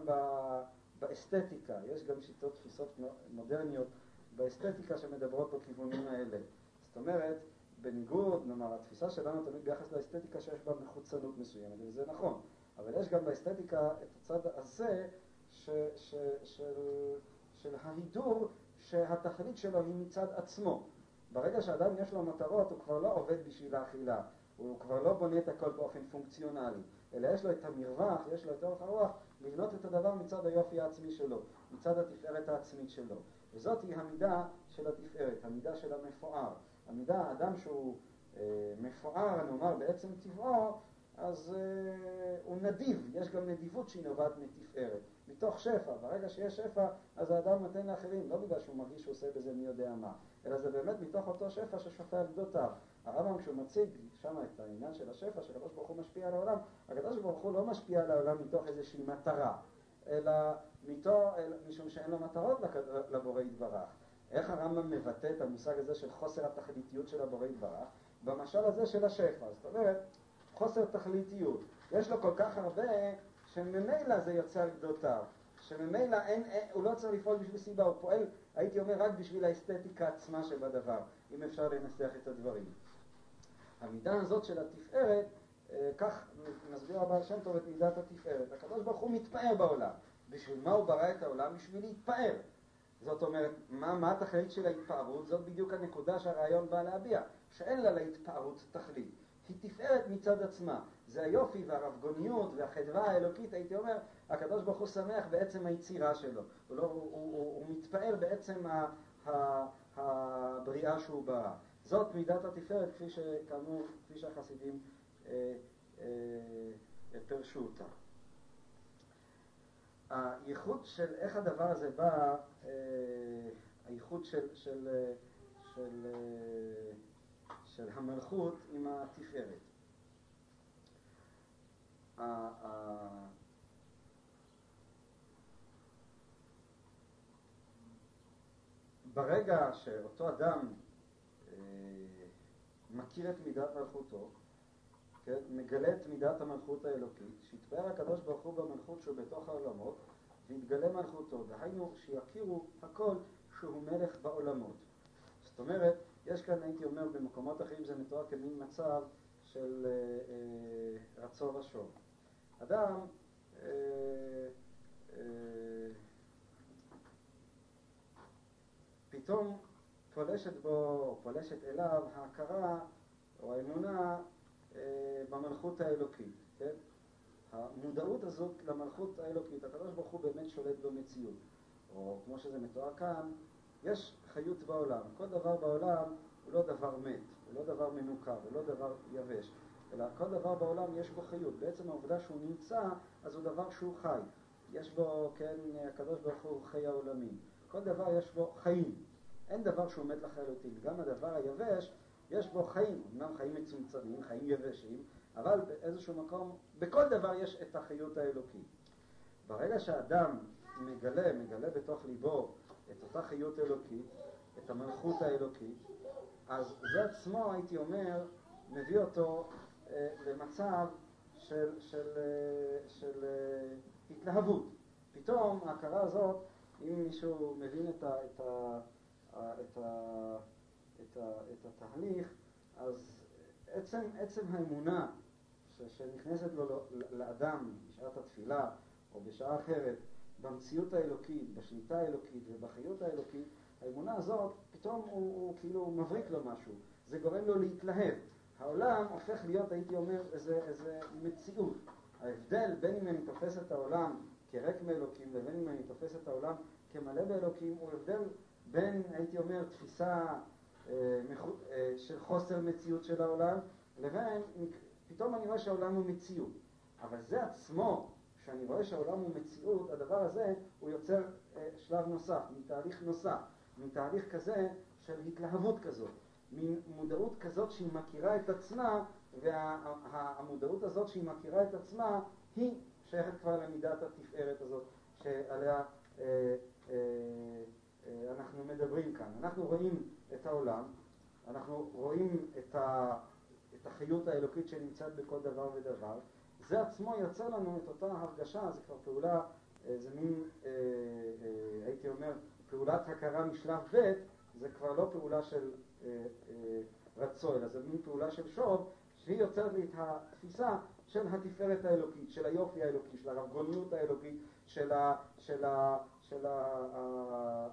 באסתטיקה. יש גם שיטות, תפיסות מודרניות באסתטיקה שמדברות בכיוונים האלה. זאת אומרת, בניגוד, נאמר, התפיסה שלנו תמיד ביחס לאסתטיקה שיש בה מחוצנות מסוימת, וזה נכון, אבל יש גם באסתטיקה את הצד הזה ש, ש, של, של ההידור שהתכלית שלו היא מצד עצמו. ברגע שאדם יש לו מטרות, הוא כבר לא עובד בשביל האכילה, הוא כבר לא בונה את הכל באופן פונקציונלי, אלא יש לו את המרווח, יש לו את אורך הרוח, לבנות את הדבר מצד היופי העצמי שלו, מצד התפארת העצמית שלו. וזאת היא המידה של התפארת, המידה של המפואר. המידה, אדם שהוא אה, מפואר, נאמר, בעצם טבעו, אז אה, הוא נדיב, יש גם נדיבות שהיא נובעת מתפארת, מתוך שפע. ברגע שיש שפע, אז האדם נותן לאחרים, לא בגלל שהוא מרגיש שהוא עושה בזה מי יודע מה, אלא זה באמת מתוך אותו שפע ששופע על גדותיו. הרמב"ם כשהוא מציג שם את העניין של השפע, שהקדוש ברוך הוא משפיע על העולם, הקדוש ברוך הוא לא משפיע על העולם מתוך איזושהי מטרה, אלא מתוך, אלא, משום שאין לו מטרות לבורא יתברך. איך הרמב"ם מבטא את המושג הזה של חוסר התכליתיות של הבורא יתברך? במשל הזה של השפע. זאת אומרת, חוסר תכליתיות. יש לו כל כך הרבה שממילא זה יוצא על גדותיו. שממילא אין, אין, הוא לא צריך לפעול בשביל סיבה, הוא פועל, הייתי אומר, רק בשביל האסתטיקה עצמה שבדבר, אם אפשר לנסח את הדברים. המידה הזאת של התפארת, אה, כך מסביר הבעל שם טוב את מידת התפארת. הוא מתפאר בעולם. בשביל מה הוא ברא את העולם? בשביל להתפאר. זאת אומרת, מה, מה התכלית של ההתפארות? זאת בדיוק הנקודה שהרעיון בא להביע, שאין לה להתפארות תכלית. היא תפארת מצד עצמה. זה היופי והרבגוניות והחדווה האלוקית, הייתי אומר, הקדוש ברוך הוא שמח בעצם היצירה שלו. הוא, לא, הוא, הוא, הוא מתפאר בעצם ה, ה, הבריאה שהוא ברא. זאת מידת התפארת, כפי שכאמור, כפי שהחסידים אה, אה, פירשו אותה. הייחוד של איך הדבר הזה בא, אה, הייחוד של, של, של, של המלכות עם התפארת. ברגע שאותו אדם אה, מכיר את מידת מלכותו, כן, מגלה את מידת המלכות האלוקית, שיתפאר הקדוש ברוך הוא במלכות שהוא בתוך העולמות, ויתגלה מלכותו, דהיינו שיכירו הכל שהוא מלך בעולמות. זאת אומרת, יש כאן, הייתי אומר, במקומות אחרים זה מתואר כמין מצב של אה, אה, רצון ושוב. אדם אה, אה, פתאום פולשת בו, או פולשת אליו, ההכרה או האמונה במלכות האלוקית, כן? המודעות הזאת למלכות האלוקית, הקדוש ברוך הוא באמת שולט במציאות, או כמו שזה מתואר כאן, יש חיות בעולם. כל דבר בעולם הוא לא דבר מת, הוא לא דבר מנוכר, הוא לא דבר יבש, אלא כל דבר בעולם יש בו חיות. בעצם העובדה שהוא נמצא, אז הוא דבר שהוא חי. יש בו, כן, הקדוש ברוך הוא חי העולמים. כל דבר יש בו חיים. אין דבר שהוא מת לחלוטין. גם הדבר היבש, יש בו חיים. אמנם חיים מצומצמים, חיים יבשים, אבל באיזשהו מקום, בכל דבר יש את החיות האלוקית. ברגע שאדם מגלה, מגלה בתוך ליבו את אותה חיות אלוקית, את המלכות האלוקית, אז זה עצמו, הייתי אומר, מביא אותו אה, למצב של, של, אה, של אה, התלהבות. פתאום ההכרה הזאת, אם מישהו מבין את, ה, את, ה, את, ה, את, ה, את התהליך, אז עצם, עצם האמונה ש, שנכנסת לו לאדם בשעת התפילה או בשעה אחרת, במציאות האלוקית, בשליטה האלוקית ובחיות האלוקית, האמונה הזאת, פתאום הוא, הוא כאילו מבריק לו משהו. זה גורם לו להתלהב. העולם הופך להיות, הייתי אומר, איזה, איזה מציאות. ההבדל בין אם אני תופס את העולם כריק מאלוקים לבין אם אני תופס את העולם כמלא באלוקים הוא הבדל בין, הייתי אומר, תפיסה של חוסר מציאות של העולם לבין, פתאום אני רואה שהעולם הוא מציאות. אבל זה עצמו, כשאני רואה שהעולם הוא מציאות, הדבר הזה הוא יוצר אה, שלב נוסף, מתהליך נוסף, מתהליך כזה של התלהבות כזאת. ממודעות כזאת שהיא מכירה את עצמה, והמודעות הזאת שהיא מכירה את עצמה, היא שייכת כבר למידת התפארת הזאת שעליה אה, אה, אה, אנחנו מדברים כאן. אנחנו רואים את העולם, אנחנו רואים את, ה, את החיות האלוקית שנמצאת בכל דבר ודבר, זה עצמו יוצר לנו את אותה הרגשה, זה כבר פעולה, אה, זה מין, אה, אה, הייתי אומר, פעולת הכרה משלב ב', זה כבר לא פעולה של אה, אה, רצו, אלא זה מין פעולה של שוב, שהיא יוצרת לי את התפיסה של התפארת האלוקית, של היופי האלוקי, של הרבגוניות האלוקית, של, ה, של, ה, של ה, ה,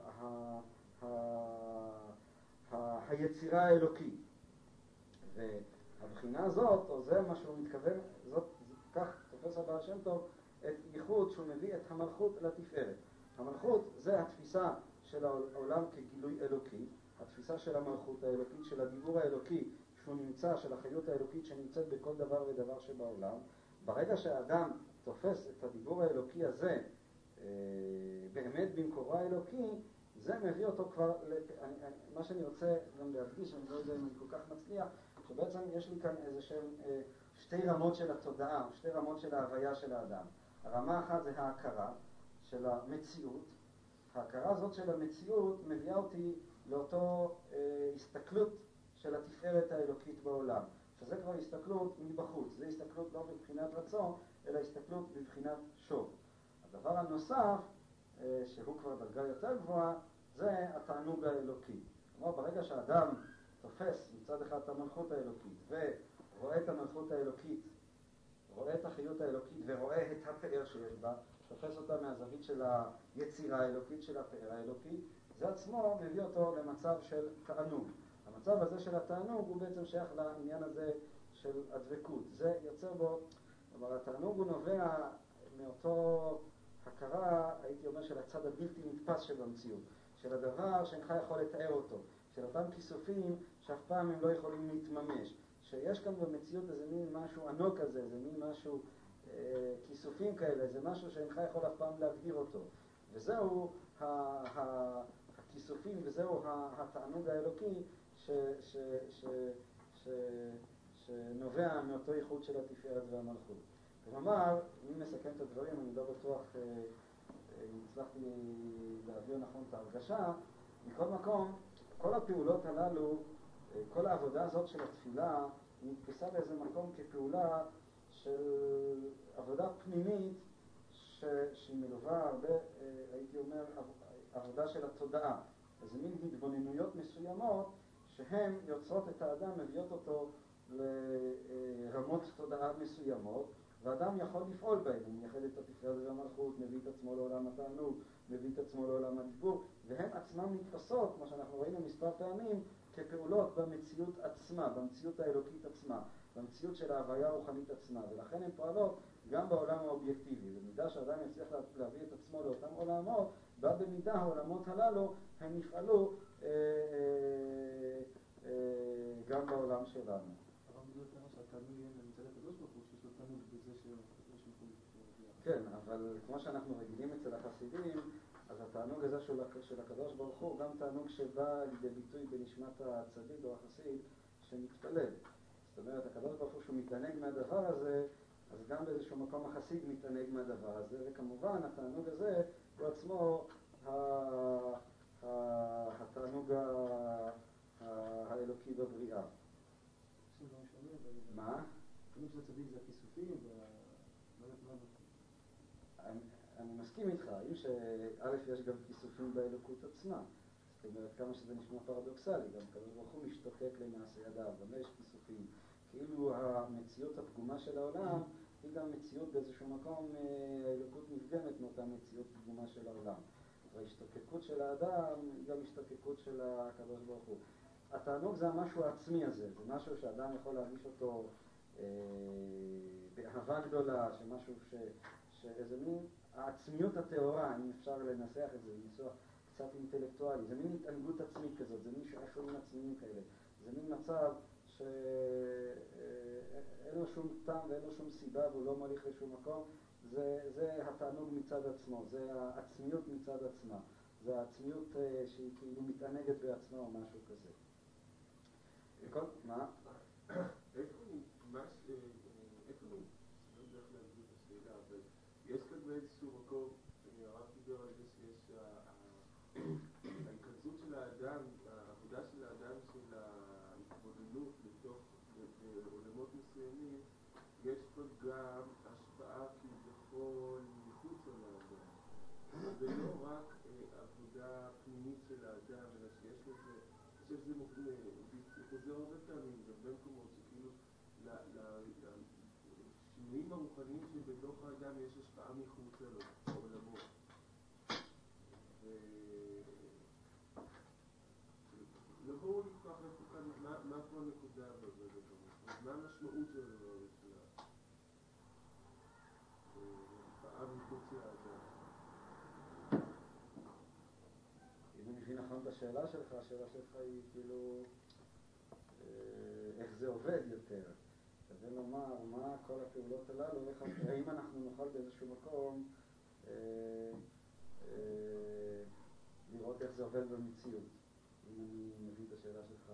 ה, ה, היצירה האלוקית. והבחינה הזאת, או זה מה שהוא מתכוון, זאת, כך תופס הבעל שם טוב, את ייחוד שהוא מביא את המלכות לתפארת. המלכות זה התפיסה של העולם כגילוי אלוקי, התפיסה של המלכות האלוקית, של הדיבור האלוקי שהוא נמצא, של החיות האלוקית שנמצאת בכל דבר ודבר שבעולם, ברגע שהאדם תופס את הדיבור האלוקי הזה אה, באמת במקורו האלוקי, זה מביא אותו כבר, אני, אני, מה שאני רוצה גם להדגיש, אני לא יודע אם אני כל כך מצליח, שבעצם יש לי כאן איזה שהם אה, שתי רמות של התודעה, שתי רמות של ההוויה של האדם. הרמה אחת זה ההכרה של המציאות, ההכרה הזאת של המציאות מביאה אותי לאותו אה, הסתכלות של התפארת האלוקית בעולם, שזה כבר הסתכלות מבחוץ, זה הסתכלות לא מבחינת רצון, אלא הסתכלות מבחינת שוב. הדבר הנוסף, אה, שהוא כבר דרגה יותר גבוהה, זה התענוג האלוקי. כלומר, ברגע שאדם תופס מצד אחד את המלכות האלוקית ורואה את המלכות האלוקית, רואה את החיות האלוקית ורואה את הפאר שיש בה, תופס אותה מהזווית של היצירה האלוקית, של הפאר האלוקי, זה עצמו מביא אותו למצב של תענוג. המצב הזה של התענוג הוא בעצם שייך לעניין הזה של הדבקות. זה יוצר בו, כלומר התענוג הוא נובע מאותו הכרה, הייתי אומר, של הצד הבלתי נתפס של המציאות, של הדבר שאינך יכול לתאר אותו, של אותם כיסופים שאף פעם הם לא יכולים להתממש, שיש כאן במציאות איזה מין משהו ענוק כזה, איזה מין משהו, אה, כיסופים כאלה, איזה משהו שאינך יכול אף פעם להגדיר אותו. וזהו ה, ה, הכיסופים וזהו התענוג האלוקי ש, ש, ש, ש, שנובע מאותו איחוד של התפארת והמלכות. כלומר, אם נסכם את הדברים, אני לא בטוח אה, אה, אם הצלחתי להעביר נכון את ההרגשה, מכל מקום, כל הפעולות הללו, אה, כל העבודה הזאת של התפילה, נתפסה באיזה מקום כפעולה של עבודה פנימית ש... שהיא מלווה הרבה, הייתי אומר, עבודה של התודעה. איזה מין התבוננויות מסוימות שהן יוצרות את האדם, מביאות אותו לרמות תודעה מסוימות, ואדם יכול לפעול בהם, הוא מייחד את התפארת והמלכות, מביא את עצמו לעולם התענוג, מביא את עצמו לעולם הדיבור, והן עצמן נתפסות, כמו שאנחנו ראינו מספר פעמים, כפעולות במציאות עצמה, במציאות האלוקית עצמה, במציאות של ההוויה הרוחנית עצמה, ולכן הן פועלות גם בעולם האובייקטיבי. במידה שאדם יצליח להביא את עצמו לאותם עולמות, בה במידה העולמות הללו הם יפעלו אה, אה, אה, גם בעולם שלנו. כן, אבל כמו שאנחנו רגילים אצל החסידים, אז התענוג הזה של, של הקדוש ברוך הוא גם תענוג שבא לידי ביטוי בנשמת הצדיק או החסיד שמתפלל. זאת אומרת, הקדוש ברוך הוא שהוא מתענג מהדבר הזה, אז גם באיזשהו מקום החסיד מתענג מהדבר הזה, וכמובן התענוג הזה הוא עצמו התענוג האלוקי בבריאה. מה? התענוג של הצדיק זה הכיסופים, אני מסכים איתך, האם שא' יש גם כיסופים באלוקות עצמה. זאת אומרת, כמה שזה נשמע פרדוקסלי, גם הקדוש ברוך הוא משתוקק למעשה ידיו, גם יש כיסופים. כאילו המציאות הפגומה של העולם היא גם מציאות באיזשהו מקום, אה, האלוקות נפגמת מאותה מציאות פגומה של העולם. וההשתוקקות של האדם היא גם השתוקקות של הקדוש ברוך הוא. התענוג זה המשהו העצמי הזה, זה משהו שאדם יכול להרגיש אותו אה, באהבה גדולה, שמשהו ש... שאיזה מין העצמיות הטהורה, אם אפשר לנסח את זה בניסוח קצת אינטלקטואלי, זה מין התענגות עצמית כזאת, זה מין שעשועים עצמיים כאלה, זה מין מצב שאין לו שום טעם ואין לו שום סיבה והוא לא מוליך לשום מקום, זה, זה התענוג מצד עצמו, זה העצמיות מצד עצמה, זה העצמיות אה, שהיא כאילו מתענגת בעצמה או משהו כזה. וכל, מה? איפה, מה, איפה, לא יודע איך להגיד את השאלה, אבל יש כאן באיזשהו מקום, הרב דיבר על זה שיש ההתכנסות של האדם, העבודה של האדם של ההתבוננות לתוך עולמות מסוימים, יש פה גם השפעה כביכול מחוץ לאדם. זה לא רק עבודה פנימית של האדם, אלא שיש לזה, אני חושב שזה חוזר הרבה פעמים, גם במקומות שכאילו השינויים הרוחניים שבתוך האדם יש השפעה מחוץ לעולמות. לבואו נפתח איפה כאן, מה פה הנקודה בזה, מה המשמעות של הדבר הזה של ההשפעה מחוץ לאדם. אם אני מבין נכון את השאלה שלך, השאלה שלך היא כאילו איך זה עובד יותר. כדי לומר מה כל הפעולות הללו, איך, האם אנחנו נוכל באיזשהו מקום אה, אה, לראות איך זה עובד במציאות. אם אני מבין את השאלה שלך...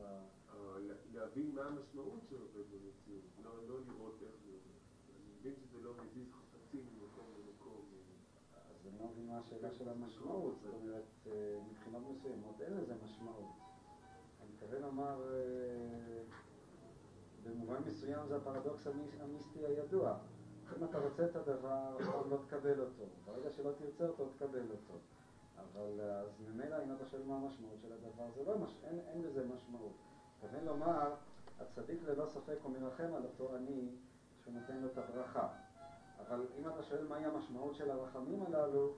להבין מה המשמעות של עובד במציאות, לא, לא לראות איך זה עובד. אני מבין שזה לא מזיז חפצים ממקום למקום. אז אני לא מבין מה השאלה של המשמעות, זאת אומרת, מבחינות מסוימות אין לזה משמעות. מתכוון לומר... במובן מסוים זה הפרדוקס המיסטי הידוע. אם אתה רוצה את הדבר, אף לא תקבל אותו. ברגע שלא תרצה אותו, תקבל אותו. אבל אז ממילא אם אתה שואל מה המשמעות של הדבר, זה לא, מש... אין, אין לזה משמעות. מתכוון לומר, הצדיק ללא ספק הוא מרחם על אותו עני שהוא נותן לו את הברכה. אבל אם אתה שואל מהי המשמעות של הרחמים הללו,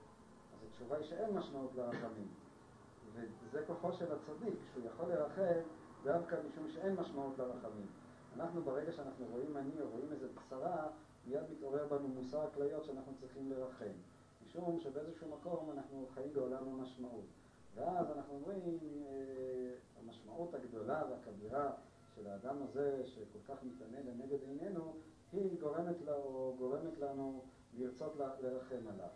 אז התשובה היא שאין משמעות לרחמים. וזה כוחו של הצדיק, שהוא יכול לרחם דווקא משום שאין משמעות לרחמים. אנחנו ברגע שאנחנו רואים אני או רואים איזה צרה, מיד מתעורר בנו מוסר הכליות שאנחנו צריכים לרחם. משום שבאיזשהו מקום אנחנו חיים בעולם המשמעות. ואז אנחנו אומרים, אה, המשמעות הגדולה והכבירה של האדם הזה, שכל כך מתענה לנגד עינינו, היא גורמת, לו, גורמת לנו לרצות לרחם עליו.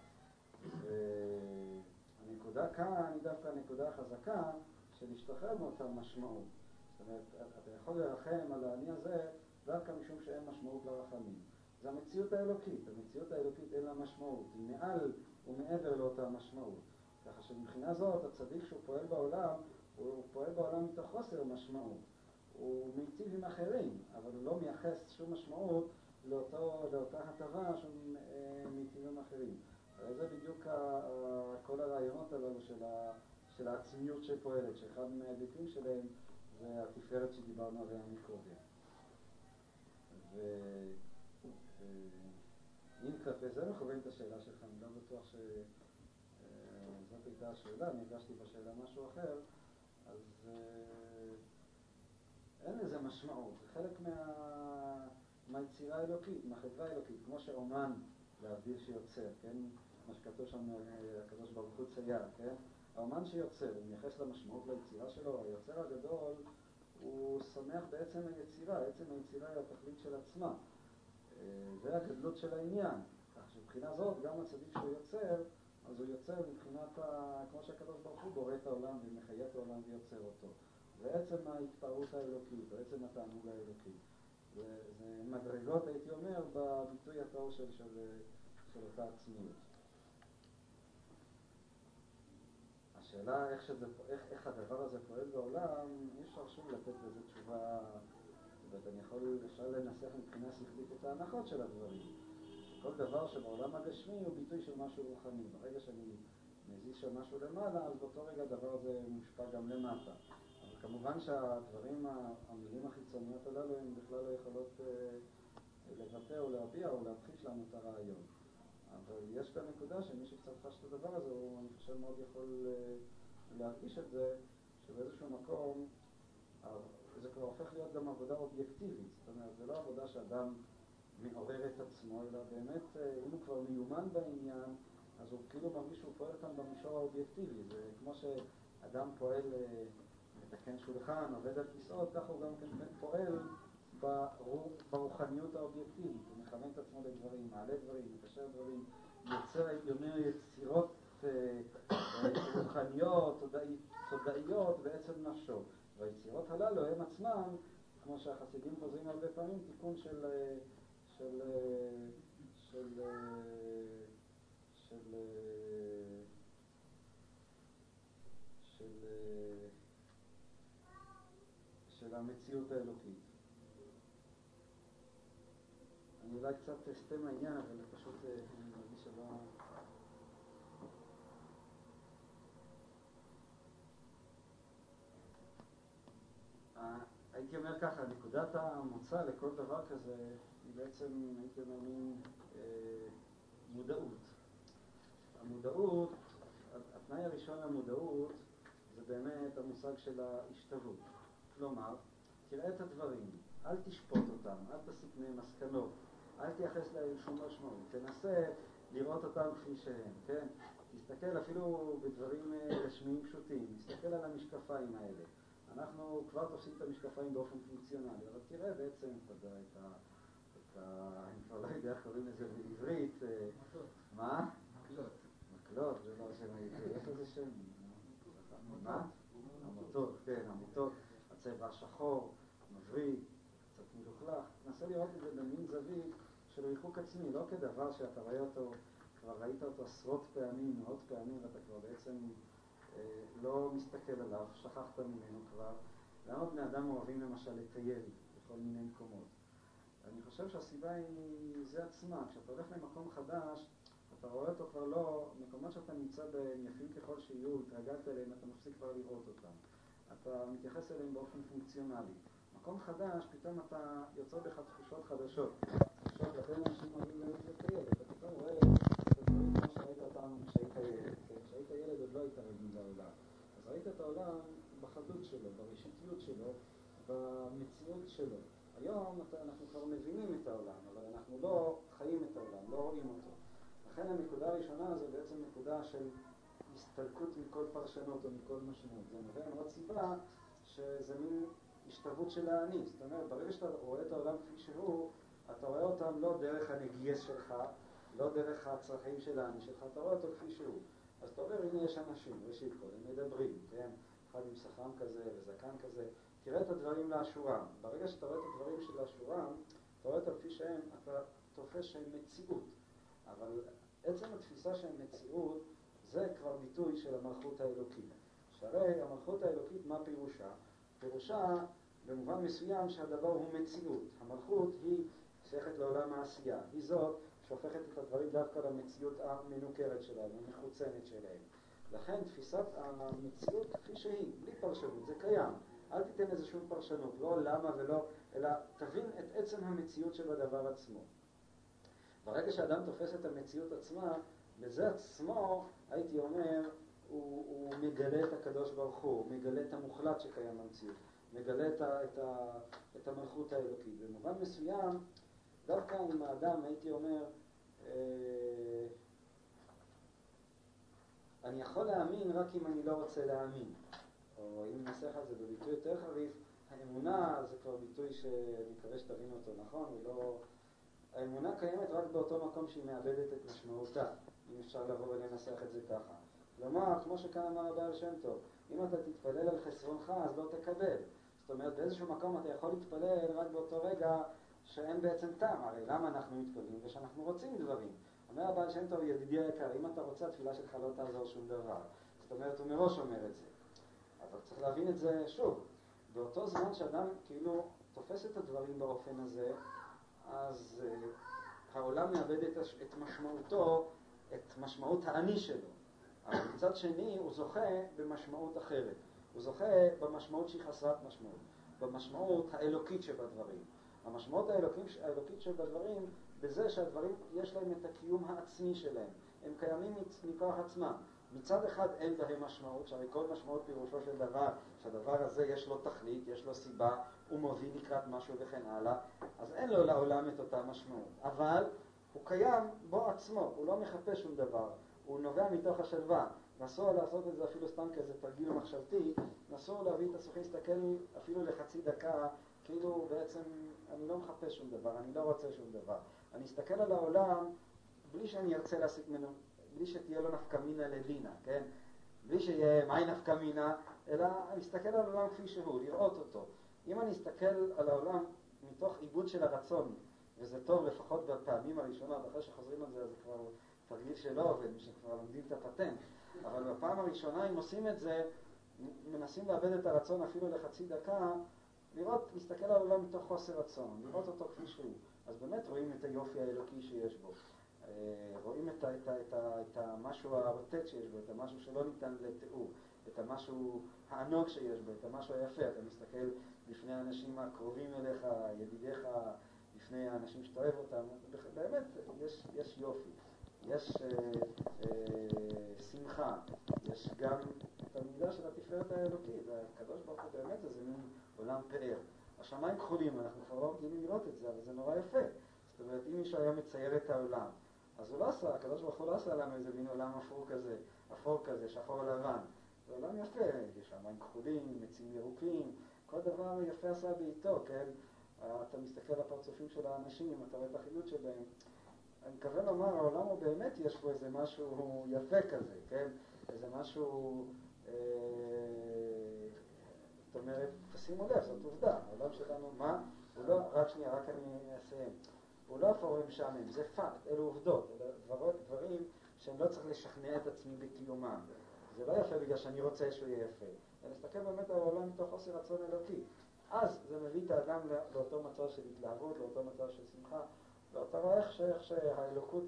והנקודה כאן היא דווקא הנקודה החזקה של להשתחרר מאותה משמעות. זאת אומרת, אתה יכול לרחם על האני הזה דווקא משום שאין משמעות לרחמים. זה המציאות האלוקית, המציאות האלוקית אין לה משמעות, היא מעל ומעבר לאותה משמעות. ככה שמבחינה זאת הצדיק שהוא פועל בעולם, הוא פועל בעולם מתוך חוסר משמעות. הוא מיטיב עם אחרים, אבל הוא לא מייחס שום משמעות לאותו, לאותה הטבה שהוא אה, מיטיב עם אחרים. זה בדיוק כל הרעיונות הללו של, ה, של העצמיות שפועלת, שאחד מההיבטים שלהם זה התפארת שדיברנו עליה מקודם. ואם כלפי זה מכוון את השאלה שלך, אני לא בטוח שזאת אה, הייתה השאלה, אני הגשתי בשאלה משהו אחר, אז אה, אין לזה משמעות, זה חלק מה... מהיצירה האלוקית, מהחברה האלוקית, כמו שאומן, להבדיל שיוצר, כן? מה שכתוב שם, אה, הקדוש ברוך הוא צייר, כן? האומן שיוצר, הוא מייחס למשמעות ליצירה שלו, היוצר הגדול, הוא שמח בעצם היצירה, עצם היצירה היא התכלית של עצמה. אה, זה הגדלות של העניין. כך שמבחינה זאת, גם הצדיק שהוא יוצר, אז הוא יוצר מבחינת, ה... כמו שהקדוש ברוך הוא בורא את העולם ומחיה את העולם ויוצר אותו. זה עצם ההתפארות האלוקית, זה עצם התענוג האלוקי. זה, זה מדרגות, הייתי אומר, בביטוי הטהור של, של, של אותה עצמיות. השאלה איך, שזה, איך, איך הדבר הזה פועל בעולם, אי אפשר שוב לתת לזה תשובה, זאת אומרת, אני יכול, אפשר לנסח מבחינה שכלית את ההנחות של הדברים. שכל דבר שבעולם הגשמי הוא ביטוי של משהו רוחני. ברגע שאני מזיז של משהו למעלה, אז באותו רגע הדבר הזה מושפע גם למטה. אבל כמובן שהדברים, המילים החיצוניות הללו, הן בכלל לא יכולות אה, לבטא או להביע או להמחיש לנו את הרעיון. אבל יש כאן נקודה שמי שקצת חש את הדבר הזה, הוא, אני חושב, מאוד יכול אה, להרגיש את זה, שבאיזשהו מקום זה כבר הופך להיות גם עבודה אובייקטיבית. זאת אומרת, זה לא עבודה שאדם מעורר את עצמו, אלא באמת, אה, אם הוא כבר מיומן בעניין, אז הוא כאילו מרגיש שהוא פועל כאן במישור האובייקטיבי. זה כמו שאדם פועל, אה, מתקן שולחן, עובד על כיסאות, ככה הוא גם כן פועל ברוחניות האובייקטיבית, מכוון את עצמו לדברים, מעלה דברים, מקשר דברים, יוצר, הייתי אומר, יצירות אה, אה, רוחניות, תודעיות בעצם נפשו. והיצירות הללו הם עצמם, כמו שהחסידים חוזרים הרבה פעמים, תיקון של, אה, של, של, של, של, של המציאות האלוקית. אני אולי קצת אסטה מהעניין, אבל פשוט אה, אני מרגיש שלא... אה, הייתי אומר ככה, נקודת המוצא לכל דבר כזה היא בעצם, הייתי אומר, מין אה, מודעות. המודעות, התנאי הראשון למודעות זה באמת המושג של ההשתוות. כלומר, תראה את הדברים, אל תשפוט אותם, אל תסיק מהם מסקנות. אל תייחס להם שום משמעות, תנסה לראות אותם כפי שהם, כן? תסתכל אפילו בדברים אה, רשמיים פשוטים, תסתכל על המשקפיים האלה. אנחנו כבר תופסים את המשקפיים באופן פונקציונלי, אבל תראה בעצם, אתה יודע, את ה... את ה... אני כבר לא יודע איך קוראים לזה בעברית. אה, מה? מקלות. מקלות, זה לא שם העברי, יש לזה שם? מה? עמותות, כן, עמותות, הצבע השחור, מבריק, קצת מלוכלך. תנסה לראות את זה במין זווית של ריחוק עצמי, לא כדבר שאתה רואה אותו, כבר ראית אותו עשרות פעמים, מאות פעמים, ואתה כבר בעצם אה, לא מסתכל עליו, שכחת ממנו כבר. למה בני אדם אוהבים למשל לטייל בכל מיני מקומות? אני חושב שהסיבה היא זה עצמה, כשאתה הולך למקום חדש, אתה רואה אותו כבר לא, מקומות שאתה נמצא בהם, יפים ככל שיהיו, התרגלת אליהם, אתה מפסיק כבר לראות אותם. אתה מתייחס אליהם באופן פונקציונלי. מקום חדש, פתאום אתה יוצר בך תחושות חדשות. שלו, בראשיתיות שלו, במציאות שלו. היום אנחנו כבר מבינים את העולם, אבל אנחנו לא חיים את העולם, לא רואים אותו. לכן הנקודה הראשונה זו בעצם נקודה של הסתלקות מכל פרשנות או מכל משמעות. זה נובע מעוד סיבה שזה מין השתוות של האני. זאת אומרת, ברגע שאתה רואה את העולם כפי שהוא, אתה רואה אותם לא דרך הנגייס שלך, לא דרך הצרכים של האני שלך, אתה רואה אותו כפי שהוא. אז אתה אומר, הנה יש אנשים, ראשית כל, הם מדברים, כן? אחד עם שכם כזה וזקן כזה, תראה את הדברים לאשורם. ברגע שאתה רואה את הדברים של לאשורם, אתה רואה אותם כפי שהם, אתה תופס שהם מציאות. אבל עצם התפיסה שהם מציאות, זה כבר ביטוי של המלכות האלוקית. שהרי המלכות האלוקית, מה פירושה? פירושה במובן מסוים שהדבר הוא מציאות. המלכות היא שייכת לעולם העשייה. היא זאת שהופכת את הדברים דווקא למציאות המנוכרת שלהם, המחוצנת שלהם. לכן תפיסת המציאות כפי שהיא, בלי פרשנות, זה קיים. אל תיתן שום פרשנות, לא למה ולא, אלא תבין את עצם המציאות של הדבר עצמו. ברגע שאדם תופס את המציאות עצמה, בזה עצמו, הייתי אומר, הוא, הוא מגלה את הקדוש ברוך הוא, הוא מגלה את המוחלט שקיים במציאות, מגלה את, את, את המלכות האלוקית. במובן מסוים, דווקא עם האדם, הייתי אומר, אה, אני יכול להאמין רק אם אני לא רוצה להאמין. או אם ננסח את זה בביטוי יותר חריף, האמונה זה כבר ביטוי שאני מקווה שתבינו אותו נכון, ולא... האמונה קיימת רק באותו מקום שהיא מאבדת את משמעותה, אם אפשר לבוא ולנסח את זה ככה. כלומר, כמו שכאן אמר הבעל שם טוב, אם אתה תתפלל על חסרונך אז לא תקבל. זאת אומרת, באיזשהו מקום אתה יכול להתפלל רק באותו רגע שאין בעצם טעם. הרי למה אנחנו מתפללים? ושאנחנו רוצים דברים. אומר הבעל שם טוב, ידידי היקר, אם אתה רוצה, התפילה שלך לא תעזור שום דבר. זאת אומרת, הוא מראש אומר את זה. אבל צריך להבין את זה שוב. באותו זמן שאדם כאילו תופס את הדברים באופן הזה, אז uh, העולם מאבד את, הש... את משמעותו, את משמעות האני שלו. אבל מצד שני הוא זוכה במשמעות אחרת. הוא זוכה במשמעות שהיא חסרת משמעות, במשמעות האלוקית שבדברים. המשמעות האלוקית, שבדברים בזה שהדברים יש להם את הקיום העצמי שלהם. הם קיימים מכוח עצמם. מצד אחד אין בהם משמעות, שהרי כל משמעות פירושו של דבר, שהדבר הזה יש לו תכלית, יש לו סיבה, הוא מוביל לקראת משהו וכן הלאה, אז אין לו לעולם את אותה משמעות. אבל הוא קיים בו עצמו, הוא לא מחפש שום דבר, הוא נובע מתוך השלווה. נסו לעשות את זה אפילו סתם כאיזה תרגיל מחשבתי, נסו להביא את הסוכן להסתכל אפילו לחצי דקה, כאילו בעצם אני לא מחפש שום דבר, אני לא רוצה שום דבר. אני אסתכל על העולם בלי שאני ארצה להסיק ממנו בלי שתהיה לו נפקא מינה לדינה, כן? בלי שיהיה מהי נפקא מינה, אלא להסתכל על העולם כפי שהוא, לראות אותו. אם אני אסתכל על העולם מתוך עיבוד של הרצון, וזה טוב לפחות בפעמים הראשונות, אחרי שחוזרים על זה, זה כבר תרגיל שלא עובד, שכבר לומדים את הפטנט, אבל בפעם הראשונה, אם עושים את זה, מנסים לאבד את הרצון אפילו לחצי דקה, לראות, להסתכל על העולם מתוך חוסר רצון, לראות אותו כפי שהוא. אז באמת רואים את היופי האלוקי שיש בו. רואים את, את, את, ה, את המשהו הרוטט שיש בו, את המשהו שלא ניתן לתיאור, את המשהו הענוג שיש בו, את המשהו היפה. אתה מסתכל בפני האנשים הקרובים אליך, ידידיך, בפני האנשים שאתה אוהב אותם, באמת יש, יש יופי, יש אה, אה, שמחה, יש גם את המידה של התפארת האלוקית. הקדוש ברוך הוא באמת זה מין עולם פאר. השמיים כחולים, אנחנו כבר לא רגילים לראות את זה, אבל זה נורא יפה. זאת אומרת, אם מישהו היה מצייר את העולם, אז הוא לא עשה, הקדוש ברוך הוא לא עשה לנו איזה מין עולם אפור כזה, אפור כזה, שחור לבן. זה עולם יפה, יש שם מים כחולים, עצים ירוקים, כל דבר יפה עשה בעיתו, כן? אתה מסתכל על הפרצופים של האנשים, אתה רואה את החילוט שלהם. אני מקווה לומר, העולם הוא באמת, יש בו איזה משהו יפה כזה, כן? איזה משהו... אה, זאת אומרת, תשימו לב, זאת עובדה, העולם שלנו, מה? הוא לא, רק שנייה, רק אני אסיים. הוא לא אפור ומשעמם, זה פאקט, אלו עובדות, אלו דברים, דברים שאני לא צריך לשכנע את עצמי בקיומם. זה לא יפה בגלל שאני רוצה שהוא יהיה יפה, אלא להסתכל באמת על העולם מתוך חוסר רצון אלוקי. אז זה מביא את האדם לאותו מצב של התלהבות, לאותו מצב של שמחה, ואתה רואה איך, איך שהאלוקות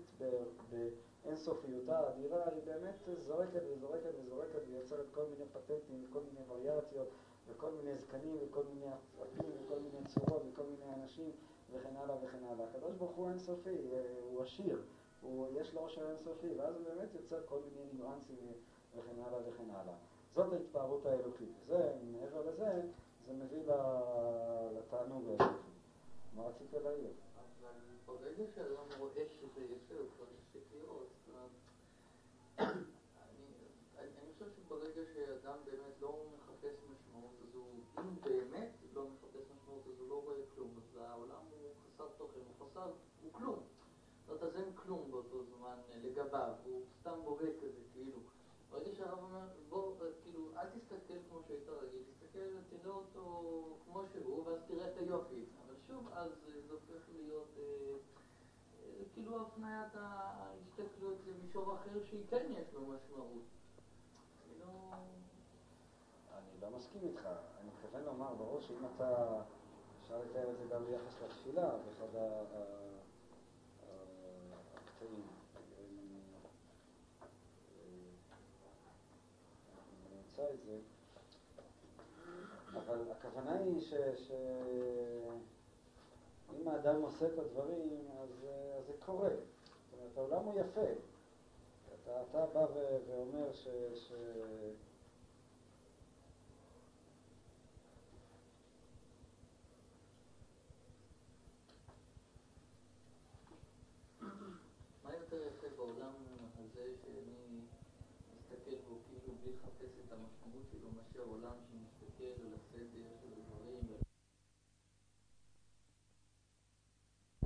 באינסופיותה האדירה היא באמת זורקת וזורקת וזורקת ויוצרת כל מיני פטנטים וכל מיני וריאציות וכל מיני זקנים וכל מיני עצבים וכל מיני צורות וכל מיני אנשים וכן הלאה וכן הלאה. הקדוש ברוך הוא אינסופי, הוא עשיר, הוא, יש לו עושר אינסופי, ואז הוא באמת יוצר כל מיני ניואנסים וכן הלאה וכן הלאה. זאת ההתפארות האלוקית. זה, מעבר לזה, זה מביא לתענוג האלוקי. מה רצית להעיר? ברגע שאדם רואה שזה יפה, הוא כבר יפסיק לראות. אני חושב שברגע שאדם באמת לא מחפש משמעות, אז הוא, אם הוא באמת לא מחפש משמעות, אז הוא לא רואה כלום. אז העולם הוא חסר תוכן, הוא חסר, הוא כלום. זאת אומרת, אז אין כלום באותו זמן לגביו, הוא סתם בורא כזה, כאילו. ברגע שהרב אומר, בוא, אה, כאילו, אל תסתכל כמו שהיית רגיל, תסתכל, תראה אותו כמו שהוא, ואז תראה את היופי. אבל שוב, אז אה, זה הופך להיות אה, אה, כאילו הפניית ההסתכלות למישור אחר שהיא כן יש לו משמעות. כאילו... אני לא מסכים איתך. אני מתכוון לומר בראש שאם אתה, אפשר לתאר את זה גם ביחס לתפילה, באחד הקטעים. אם אני נמצא את זה. אבל הכוונה היא ש... ש... אם האדם עושה את הדברים, אז, אה, אז זה קורה. זאת אומרת, העולם הוא יפה. אתה, אתה בא ו- ואומר ש... ש... מה יותר יפה בעולם הזה שאני מסתכל בו כאילו בלי לחפש את המשמעות שלו, מאשר עולם שמסתכל על הסדר של הדברים לבין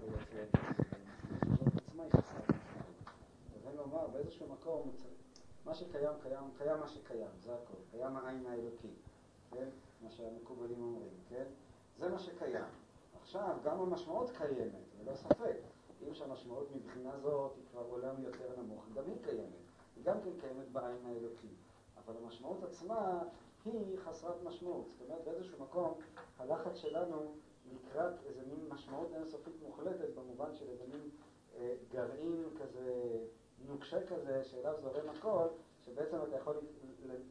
לומר מה שקיים קיים, קיים מה שקיים, זה הכל, קיים העין האלוקי, כן? מה שהמקובלים אומרים, כן? זה מה שקיים. עכשיו, גם המשמעות קיימת, ללא ספק. אם שהמשמעות מבחינה זאת היא כבר עולם יותר נמוך, גם היא קיימת. היא גם כן קיימת בעין האלוקי. אבל המשמעות עצמה היא חסרת משמעות. זאת אומרת, באיזשהו מקום הלחץ שלנו לקראת איזה מין משמעות אינסופית מוחלטת, במובן של איזה מין אה, גרעין כזה, נוקשה כזה, שאליו זורם הכל, שבעצם אתה יכול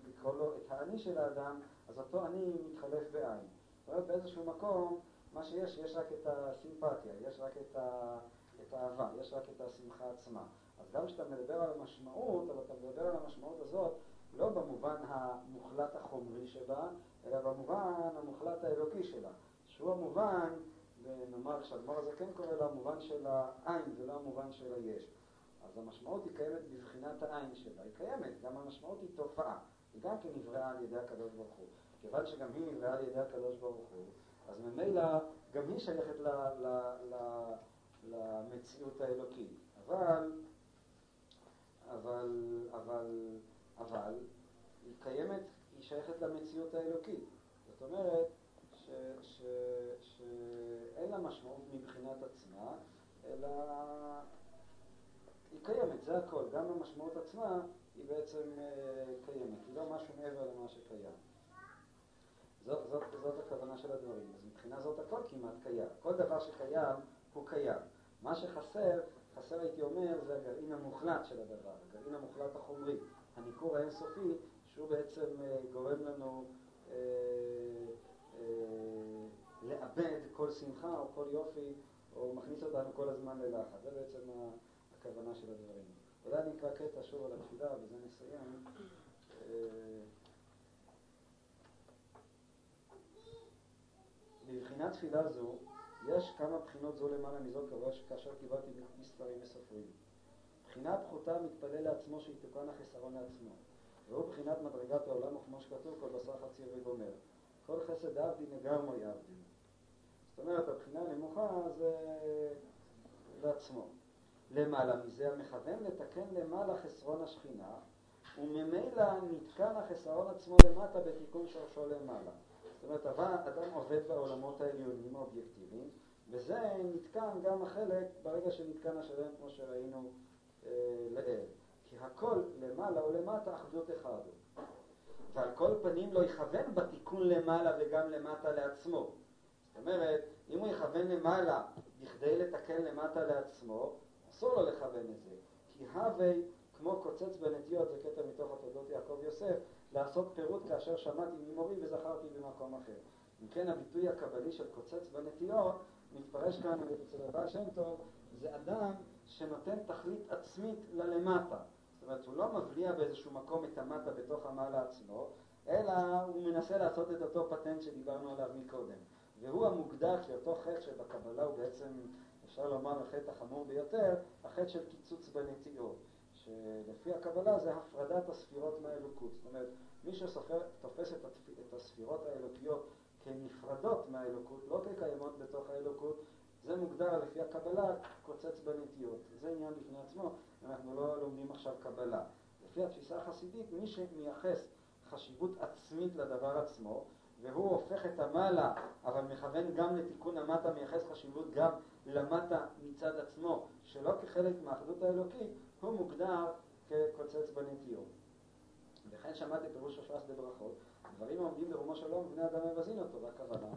לקרוא לו את האני של האדם, אז אותו אני מתחלף בעין. זאת אומרת, באיזשהו מקום, מה שיש, יש רק את הסימפתיה, יש רק את, ה, את האהבה, יש רק את השמחה עצמה. אז גם כשאתה מדבר על המשמעות, אבל אתה מדבר על המשמעות הזאת לא במובן המוחלט החומרי שבה, אלא במובן המוחלט האלוקי שלה, שהוא המובן, ונאמר שהדבר הזה כן קורא לו המובן של העין, זה לא המובן של היש. אז המשמעות היא קיימת בבחינת העין שלה, היא קיימת, גם המשמעות היא תופעה, היא גם כן נבראה על ידי הקדוש ברוך הוא. כיוון שגם היא נבראה על ידי הקדוש ברוך הוא, אז ממילא גם היא שייכת למציאות האלוקית. אבל, אבל, אבל, אבל, היא קיימת, היא שייכת למציאות האלוקית. זאת אומרת, שאין לה משמעות מבחינת עצמה, אלא היא קיימת, זה הכל. גם המשמעות עצמה היא בעצם אה, קיימת, היא לא משהו מעבר למה שקיים. זאת, זאת, זאת הכוונה של הדברים. אז מבחינה זאת הכל כמעט קיים. כל דבר שקיים הוא קיים. מה שחסר, חסר הייתי אומר, זה הגרעין המוחלט של הדבר, הגרעין המוחלט החומרי, הניכור האינסופי, שהוא בעצם אה, גורם לנו אה, אה, לאבד כל שמחה או כל יופי, או מכניס אותנו כל הזמן ללחץ. זה בעצם הכוונה של הדברים. אולי אני אקרא קטע שוב על התפילה, ובזה נסיים. בבחינת תפילה זו, יש כמה בחינות זו למעלה מזו כאשר קיבלתי מספרים וסופרים. בחינה פחותה מתפלל לעצמו שיתוקן החסרון לעצמו. והוא בחינת מדרגת העולם, וכמו שכתוב, כל בשר חצי וגומר. כל חסד עבדי נגרמו יעבדי. זאת אומרת, הבחינה הנמוכה זה לעצמו. למעלה מזה המכוון לתקן למעלה חסרון השכינה, וממילא נתקן החסרון עצמו למטה בתיקון שורשו למעלה. זאת אומרת, אדם עובד בעולמות העליונים האובייקטיביים, וזה נתקן גם החלק ברגע שנתקן השלם, כמו שראינו אה, לעיל. כי הכל למעלה ולמטה אחדות אחד. ועל כל פנים לא יכוון בתיקון למעלה וגם למטה לעצמו. זאת אומרת, אם הוא יכוון למעלה בכדי לתקן למטה לעצמו, אסור לו לכוון את זה. כי הווה כמו קוצץ בנטיות, זה קטע מתוך התולדות יעקב יוסף, לעשות פירוט כאשר שמעתי ממורי וזכרתי במקום אחר. אם כן, הביטוי הקבלי של קוצץ בנטיות מתפרש כאן אצל הבעל שם טוב, זה אדם שנותן תכלית עצמית ללמטה. זאת אומרת, הוא לא מבליע באיזשהו מקום את המטה בתוך המעלה עצמו, אלא הוא מנסה לעשות את אותו פטנט שדיברנו עליו מקודם. והוא המוגדר כאותו חטא שבקבלה הוא בעצם, אפשר לומר, החטא החמור ביותר, החטא של קיצוץ בנטיעות, שלפי הקבלה זה הפרדת הספירות מהאלוקות. זאת אומרת, מי שתופס את, את הספירות האלוקיות כנפרדות מהאלוקות, לא כקיימות בתוך האלוקות, זה מוגדר לפי הקבלה קוצץ בנטיות. זה עניין בפני עצמו, אנחנו לא לומדים עכשיו קבלה. לפי התפיסה החסידית, מי שמייחס חשיבות עצמית לדבר עצמו, והוא הופך את המעלה, אבל מכוון גם לתיקון המטה, מייחס חשיבות גם למטה מצד עצמו, שלא כחלק מהאחדות האלוקית, הוא מוגדר כקוצץ בנטיות. וכן שמעתי פירוש שופס בברכות, דברים העומדים ברומו של עולם ובני אדם מבזין אותו, והכוונה,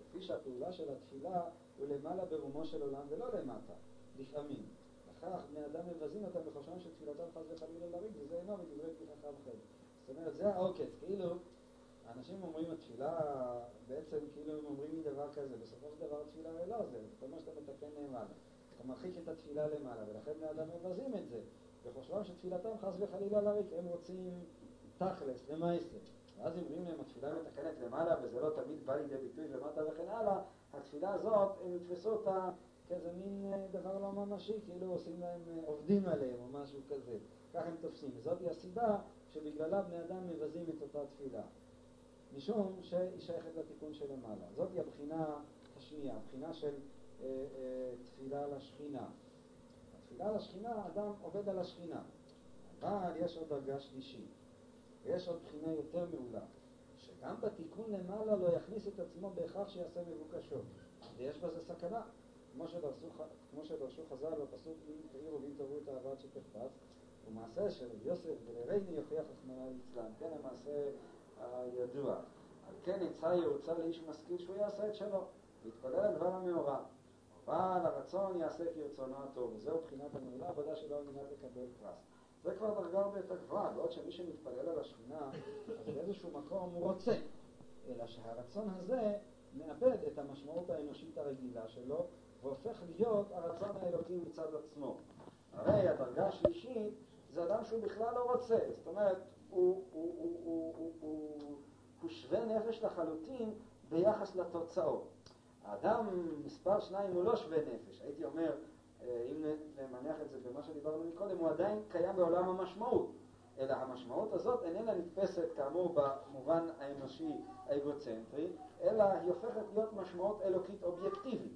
לפי שהפעולה של התפילה הוא למעלה ברומו של עולם ולא למטה, לפעמים. לכך בני אדם מבזין אותם בחושבם שתפילתם חס וחלילה לריק, וזה אינו מדברי פתיחה חד. זאת אומרת, זה העוקץ, כאילו, אנשים אומרים התפילה, בעצם כאילו הם אומרים לי דבר כזה, בסופו של דבר התפילה הרי לא עוזרת, כל מה שאתה מתקן למעלה. אתה מרחיק את התפילה למעלה, ולכן בני אדם מבזים את זה, בחושבם שתפילתם חס וחלילה לריק, הם רוצים תכלס, למעשה. ואז אומרים להם, התפילה מתקנת למעלה, וזה לא תמיד בא לידי ביטוי למטה וכן הלאה, התפילה הזאת, הם יתפסו אותה כאיזה מין אה, דבר לא ממשי, כאילו עושים להם, אה, עובדים עליהם או משהו כזה. כך הם תופסים. וזאת הסיבה שבגללה בני אדם מבזים את אותה תפילה. משום שהיא שייכת לתיקון שלמעלה. זאת היא הבחינה השנייה, הבחינה של אה, אה, תפילה לשכינה. התפילה לשכינה, אדם עובד על השכינה. אבל יש עוד דרגה שלישית. ויש עוד בחינה יותר מעולה, שגם בתיקון למעלה לא יכניס את עצמו בהכרח שיעשה מבוקשו. ויש בזה סכנה. כמו שדרשו, חז"ל בפסוק אם תאירו ואם תראו את האהבת שתחפץ, הוא מעשה של יוסף ולרייני יוכיח רחמנא ליצלן, כן המעשה הידוע. על כן עצה יעוצה לאיש משכיל שהוא יעשה את שלו, ויתפלל על דבר המאורע. אבל הרצון יעשה כרצונו הטוב, וזהו בחינת המעולה, עבודה שלו על מנת לקבל פרס. זה כבר דרגה הרבה יותר גבוהה, בעוד שמי שמתפלל על השכינה, אז באיזשהו מקום הוא רוצה, אלא שהרצון הזה מאבד את המשמעות האנושית הרגילה שלו, והופך להיות הרצון האלוקי מצד עצמו. הרי הדרגה השלישית זה אדם שהוא בכלל לא רוצה, זאת אומרת, הוא, הוא, הוא, הוא, הוא, הוא, הוא שווה נפש לחלוטין ביחס לתוצאות. האדם מספר שניים הוא לא שווה נפש, הייתי אומר, אם נמנח את זה במה שדיברנו מקודם, הוא עדיין קיים בעולם המשמעות. אלא המשמעות הזאת איננה נתפסת כאמור במובן האנושי האגוצנטרי, אלא היא הופכת להיות משמעות אלוקית אובייקטיבית.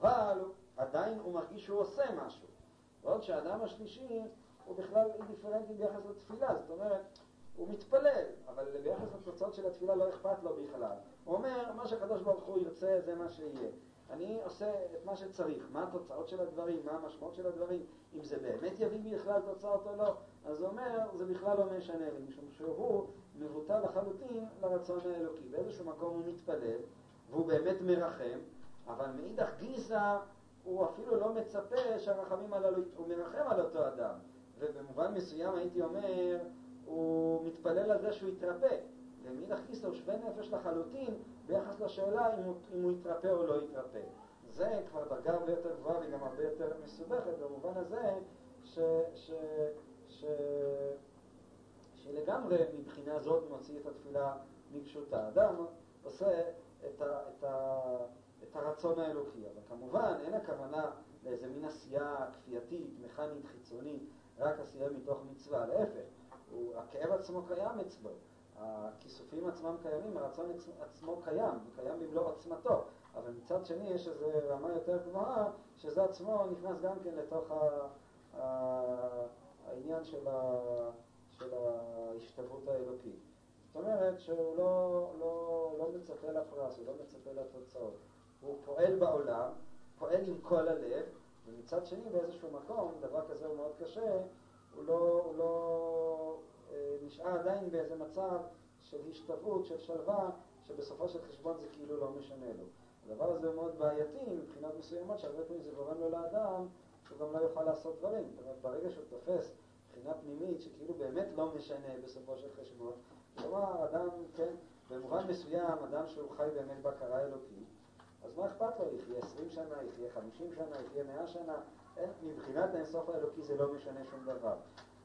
אבל עדיין הוא מרגיש שהוא עושה משהו. בעוד שהאדם השלישי הוא בכלל אינדיפרנטי ביחס לתפילה, זאת אומרת, הוא מתפלל, אבל ביחס לתוצאות של התפילה לא אכפת לו בכלל. הוא אומר, מה שהקדוש ברוך הוא ירצה זה מה שיהיה. אני עושה את מה שצריך, מה התוצאות של הדברים, מה המשמעות של הדברים, אם זה באמת יביא בכלל תוצאות או לא, אז הוא אומר, זה בכלל לא משנה לי, משום שהוא מבוטל לחלוטין לרצון האלוקי. באיזשהו מקום הוא מתפלל, והוא באמת מרחם, אבל מאידך גיסא הוא אפילו לא מצפה שהרחמים הללו, הוא מרחם על אותו אדם. ובמובן מסוים הייתי אומר, הוא מתפלל על זה שהוא יתרפא. ומאידך גיסא הוא שווה נפש לחלוטין ביחס לשאלה אם הוא, אם הוא יתרפא או לא יתרפא. זה כבר דרגה הרבה יותר גבוהה וגם הרבה יותר מסובכת במובן הזה ש, ש, ש, שלגמרי מבחינה זאת מוציא את התפילה מפשוטה. אדם עושה את, ה, את, ה, את הרצון האלוקי, אבל כמובן אין הכוונה לאיזה מין עשייה כפייתית, מכנית, חיצונית, רק עשייה מתוך מצווה, להפך, הכאב עצמו קיים אצלו. הכיסופים עצמם קיימים, הרצון עצמו קיים, קיים במלוא עוצמתו, אבל מצד שני יש איזו רמה יותר גבוהה, שזה עצמו נכנס גם כן לתוך ה, העניין של, ה, של ההשתוות האלוקית. זאת אומרת שהוא לא, לא, לא מצפה לפרס, הוא לא מצפה לתוצאות. הוא פועל בעולם, פועל עם כל הלב, ומצד שני באיזשהו מקום, דבר כזה הוא מאוד קשה, הוא לא, הוא לא נשאר עדיין באיזה מצב של השתוות, של שלווה, שבסופו של חשבון זה כאילו לא משנה לו. הדבר הזה הוא מאוד בעייתי מבחינות מסוימות, שהרבה פעמים זה גורם לו לאדם שהוא גם לא יוכל לעשות דברים. זאת אומרת, ברגע שהוא תופס מבחינה פנימית שכאילו באמת לא משנה בסופו של חשבון, כלומר, אדם, כן, במובן מסוים, אדם שהוא חי באמת בהכרה אלוקית, אז מה אכפת לו? יחיה 20 שנה, יחיה 50 שנה, יחיה 100 שנה, אין, מבחינת האינסוף האלוקי זה לא משנה שום דבר.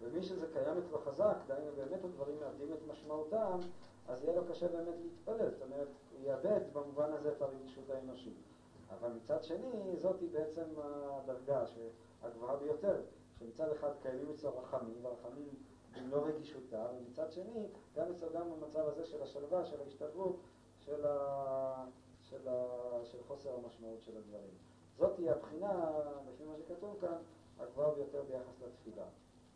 ומי שזה קיים אצלו חזק, דהיינו באמת הדברים מאבדים את משמעותם, אז יהיה לו קשה באמת להתפלל. זאת אומרת, הוא יאבד במובן הזה את הרגישות האנושית. אבל מצד שני, זאת היא בעצם הדרגה הגבוהה ביותר, שמצד אחד קיימים אצלו רחמים, והרחמים במלוא רגישותה, ומצד שני, גם אצלו גם במצב הזה של השלווה, של ההשתלבות, של, ה... של, ה... של חוסר המשמעות של הדברים. זאת היא הבחינה, לפי מה שכתוב כאן, הגבוהה ביותר ביחס לתפילה.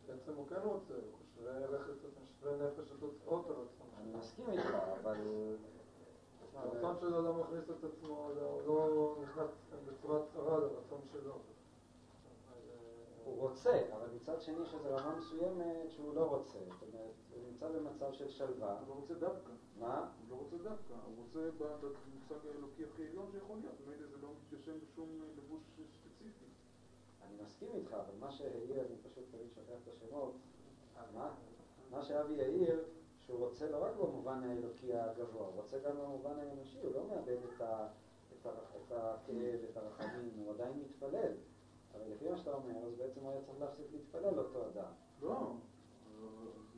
בעצם הוא כן רוצה, הוא שווה נפש לתוצאות הרצון. אני מסכים איתך, אבל... הרצון שלו לא מכניס את עצמו, הוא לא נכנס בצורה צרה לרצון שלו. הוא רוצה, אבל מצד שני יש איזו רמה מסוימת שהוא לא רוצה. זאת אומרת, הוא נמצא במצב של שלווה. הוא לא רוצה דווקא. מה? הוא לא רוצה דווקא, הוא רוצה במושג האלוקי הכי עליון שיכול להיות. ממילא זה לא מתיישם בשום לבוש. אני מסכים איתך, אבל מה שהעיר, אני פשוט תמיד שוכח את השמות, מה? מה שאבי העיר, שהוא רוצה לא רק במובן האלוקי הגבוה, הוא רוצה גם במובן האנושי, הוא לא מאבד את, ה, את, ה, את הכאב, את הרחמים, הוא עדיין מתפלל. אבל לפי מה שאתה אומר, אז בעצם הוא היה צריך להפסיק להתפלל אותו אדם. לא,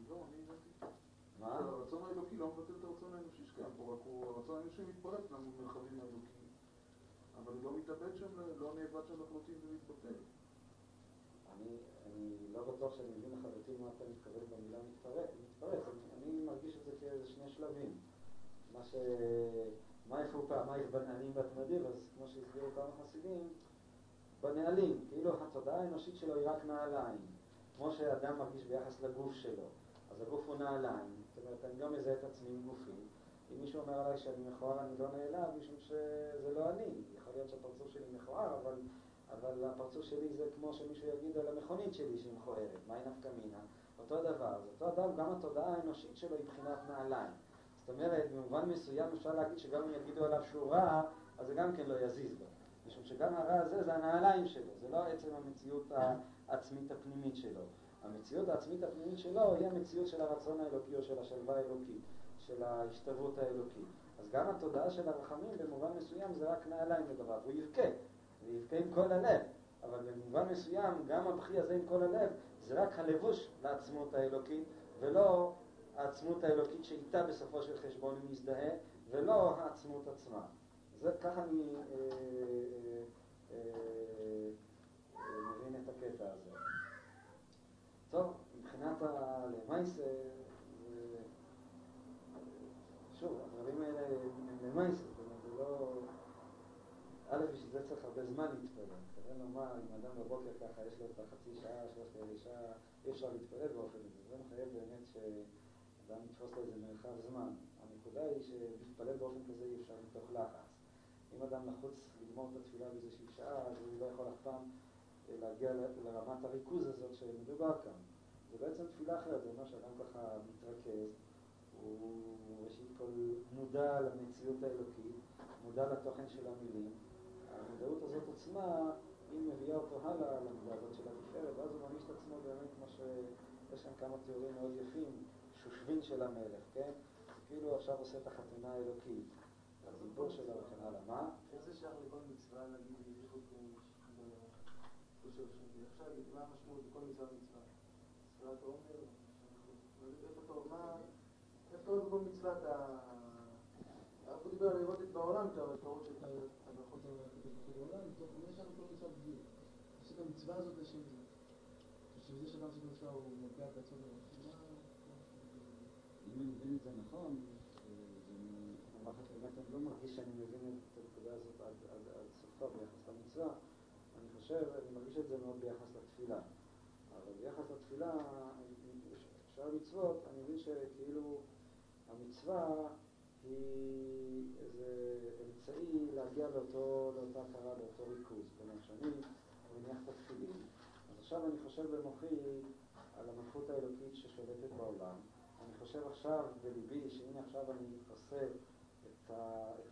לא, אני הבנתי. מה? הרצון האלוקי לא מבטל את הרצון האנושי שקיים פה, רק הוא, הרצון האנושי מתפרץ למרחבים האלוקיים. אבל הוא לא מתאבד שם, לא נאבד שם לחלוטין ומתבטל. אני, אני לא בטוח שאני מבין לחלוטין מה אתה מתכוון במילה מתפרץ. אני, אני מרגיש את זה כאיזה שני שלבים. מה ש... מה איפה פעמייך בנהלים והתנדיב, אז כמו שהסבירו כמה חסידים, בנהלים, כאילו התודעה האנושית שלו היא רק נעליים. כמו שאדם מרגיש ביחס לגוף שלו, אז הגוף הוא נעליים. זאת אומרת, אני לא מזהה את עצמי עם גופי. אם מישהו אומר עליי שאני מכוער, אני לא נעלב, משום שזה לא אני. יכול להיות שהפרצוף שלי מכוער, אבל, אבל הפרצוף שלי זה כמו שמישהו יגיד על המכונית שלי שהיא מכוערת. מהי נפקא מינה? אותו דבר. אז אותו אדם, גם התודעה האנושית שלו היא בחינת נעליים. זאת אומרת, במובן מסוים אפשר להגיד שגם אם יגידו עליו שהוא רע, אז זה גם כן לא יזיז לו. משום שגם הרע הזה זה הנעליים שלו, זה לא עצם המציאות העצמית הפנימית שלו. המציאות העצמית הפנימית שלו היא המציאות של הרצון האלוקי או של השלווה האלוקית, של ההשתלבות האלוקית. אז גם התודעה של הרחמים במובן מסוים זה רק נעליים לגביו, הוא יבכה, ויבכה עם כל הלב, אבל במובן מסוים גם הבכי הזה עם כל הלב זה רק הלבוש לעצמות האלוקית, ולא העצמות האלוקית שאיתה בסופו של חשבון הוא מזדהה, ולא העצמות עצמה. זה, ככה אני אה, אה, אה, מבין את הקטע הזה. טוב, מבחינת הלמייסה, שוב, הדברים האלה הם למייסה, זאת אומרת, זה לא... א', בשביל זה צריך הרבה זמן להתפלל. מתכוון לומר, אם אדם בבוקר ככה, יש לו את החצי שעה, שלושת רבעי שעה, אי אפשר להתפלל באופן הזה. זה מחייב באמת שאדם יתפוס לו איזה מרחב זמן. הנקודה היא שלהתפלל באופן כזה אי אפשר מתוך לחץ. אם אדם לחוץ לגמור את התפילה באיזושהי שעה, אז הוא לא יכול אף פעם להגיע לרמת הריכוז הזאת שמדובר כאן. זה בעצם תפילה אחרת, זה אומר שאדם ככה מתרכז, הוא ראשית כל מודע למציאות האלוקית, מודע לתוכן של המילים. המודעות הזאת עצמה, היא מביאה אותו הלאה למידה הזאת של התפארת, ואז הוא מרגיש את עצמו באמת כמו שיש שם כמה תיאורים מאוד יפים, שושבין של המלך, כן? כאילו עכשיו עושה את החתונה האלוקית. הדיבור שלו וכן הלאה. מה? איך זה שייך לכל מצווה, נגיד, בייחוד אפשר להגיד, מה המשמעות בכל מצווה ומצווה? ספירת העומר? איפה אתה רואה בכל מצווה אתה... דיבר על את בעולם את ההשפעות של הברכות בעולם, מתוך מה שאנחנו כל מצווה בדיוק. יש את המצווה הזאת לשם זה. שזה שאדם עושה מצווה הוא מביע את עצמו אם אני מבין את זה נכון, באמת אני לא מרגיש שאני מבין את הנקודה הזאת עד סופה ביחס למצווה. אני חושב, אני מרגיש את זה מאוד ביחס לתפילה. אבל ביחס לתפילה, שאר המצוות, אני מבין שכאילו המצווה היא איזה אמצעי להגיע לאותו, לאותה הכרה, לאותו ריכוז. כלומר, כשאני מניח את התפילין, אז עכשיו אני חושב במוחי על המלכות האלוקית ששולטת בעולם. אני חושב עכשיו בליבי שהנה עכשיו אני עושה את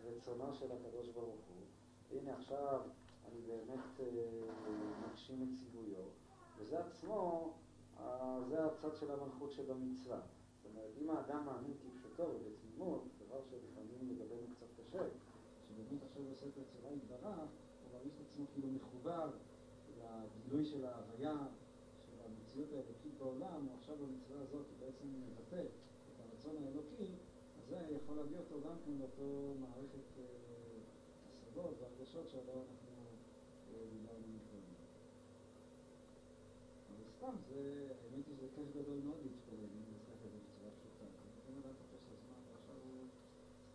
רצונו של הקדוש ברוך הוא. הנה עכשיו אני באמת אה, מגשים את ציוויו, וזה עצמו, זה הצד של המלכות שבמצווה. זאת אומרת, אם האדם מאמין כפשוטו ובתמימות, דבר שלפעמים לגבינו קצת קשה, שבאמת עכשיו הוא עושה את רצונה יתברך, הוא מרגיש את עצמו כאילו מחובר לגילוי של ההוויה, של המציאות האלוקית בעולם, או עכשיו במצווה הזאת, הוא בעצם מבטא את הרצון האלוקי, אז זה יכול להביא אותו גם כן לאותו מערכת אה, השגות והרגשות שעליו אנחנו אה, דיברנו מקודם. אבל סתם, זה, האמת היא שזה כיף גדול מאוד להתפלל, אם נצטרך את זה בצורה פשוטה. אני אומר לך תופס הזמן, ועכשיו הוא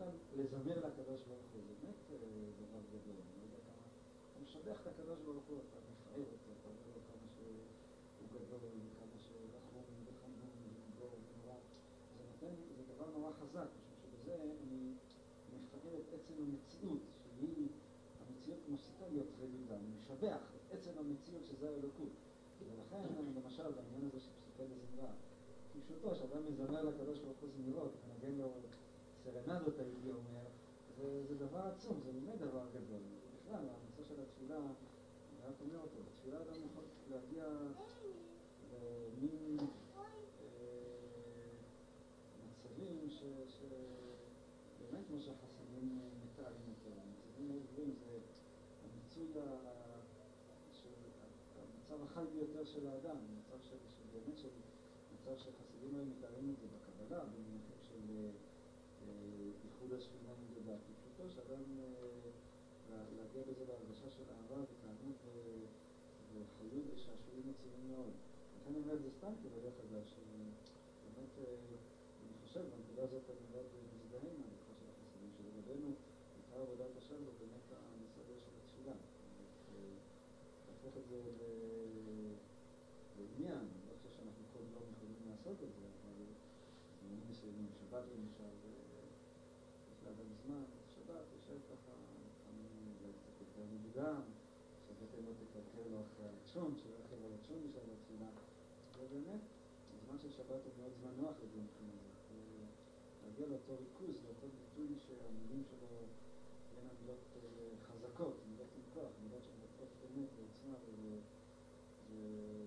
סתם לזמר לקדוש ברוך הוא, זה באמת אה, דבר גדול. אני לא יודע כמה, אתה משבח את הקדוש ברוך הוא, אתה מפאר אותו, אתה אומר לו כמה שהוא גדול, וכמה שרחום וחנון וגיבור ונורא. זה נותן, זה דבר נורא חזק, משום שבזה אני מפאר את עצם המציאות, שהיא, המציאות מפסיקה להיות רדודה, אני משבח את עצם המציאות שזה האלוקות. ולכן, למשל, בעניין הזה של פסוקי לזמרה, כפשוטו, שאדם מזמר לקדוש ברוך הוא זמירות, מנגן לו סרנדות, הייתי אומר, זה, זה דבר עצום, זה באמת דבר גדול. בכלל, הנושא של התפילה, אני רק אומר אותו, בתפילה אדם יכול להגיע למין אה, מצבים ש... ש... באמת כמו שהחסידים מתארים אותו, המצבים מאוד גבוהים, זה המיצוי ה... של המצב החי ביותר של האדם, מצב של, של באמת של מצב שהחסידים האלה מתארים את זה בקבלה, במונחים של איחוד השכינה עם דודה, כפשוטו שאדם להגיע בזה להרגשה של אהבה ותענות וחיות ושעשועים עצומים מאוד. לכן אני אומר את זה סתם כבעיה חדש, באמת אני חושב, בנקודה הזאת אני מאוד מזדהה עם ההלכה של החסידים, שלגבינו עיקר עבודת השם זה באמת הנושא הזה של התפילה. להפוך את זה לעניין, אני לא חושב שאנחנו כל יום יכולים לעשות את זה, אבל זמנים מסוימים, שבת למשל, יש לאדם זמן, שבת יושב ככה, לפעמים אולי קצת יותר מוקדם, שהבטן לא תקלקל לו אחרי הלשון, שלא יחל על הלשון בשביל התפילה, ובאמת, הזמן של שבת הוא מאוד זמן נוח לזה מבחינה זאת, להגיע לאותו ריכוז, לאותו ביטוי שהמילים שלו תהיינה מילות חזקות, מילות עם כוח, מילות שמבטאות אמת ועוצמה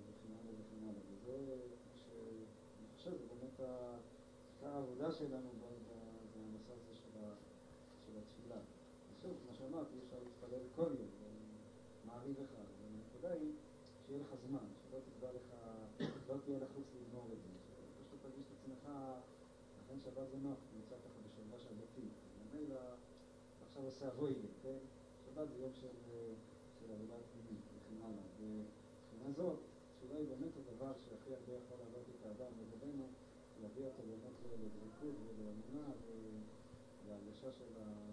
וכן הלאה וכן הלאה. וזה מה שאני חושב, זה באמת עיקר שלנו בנושא הזה של התפילה. ושוב, כמו שאמרתי, אפשר להתפלל כל יום, מעריב אחד, אבל הנקודה היא שיהיה לך זמן, שלא תקבע לך, לא תהיה לחוץ לגמור את זה, שפשוט תרגיש את עצמך, לכן שבת זה נוח, נמצא ככה בשבוע שבתית, ממילא עכשיו עושה אבוי כן? שבת זה יום של, של עבודה פנימית וכן הלאה. ומבחינה זאת, תפילה היא באמת הדבר שהכי הרבה יכול לעלות את האדם לגבינו, להביא לדבקות ולאמונה ולהרגשה של הזאת.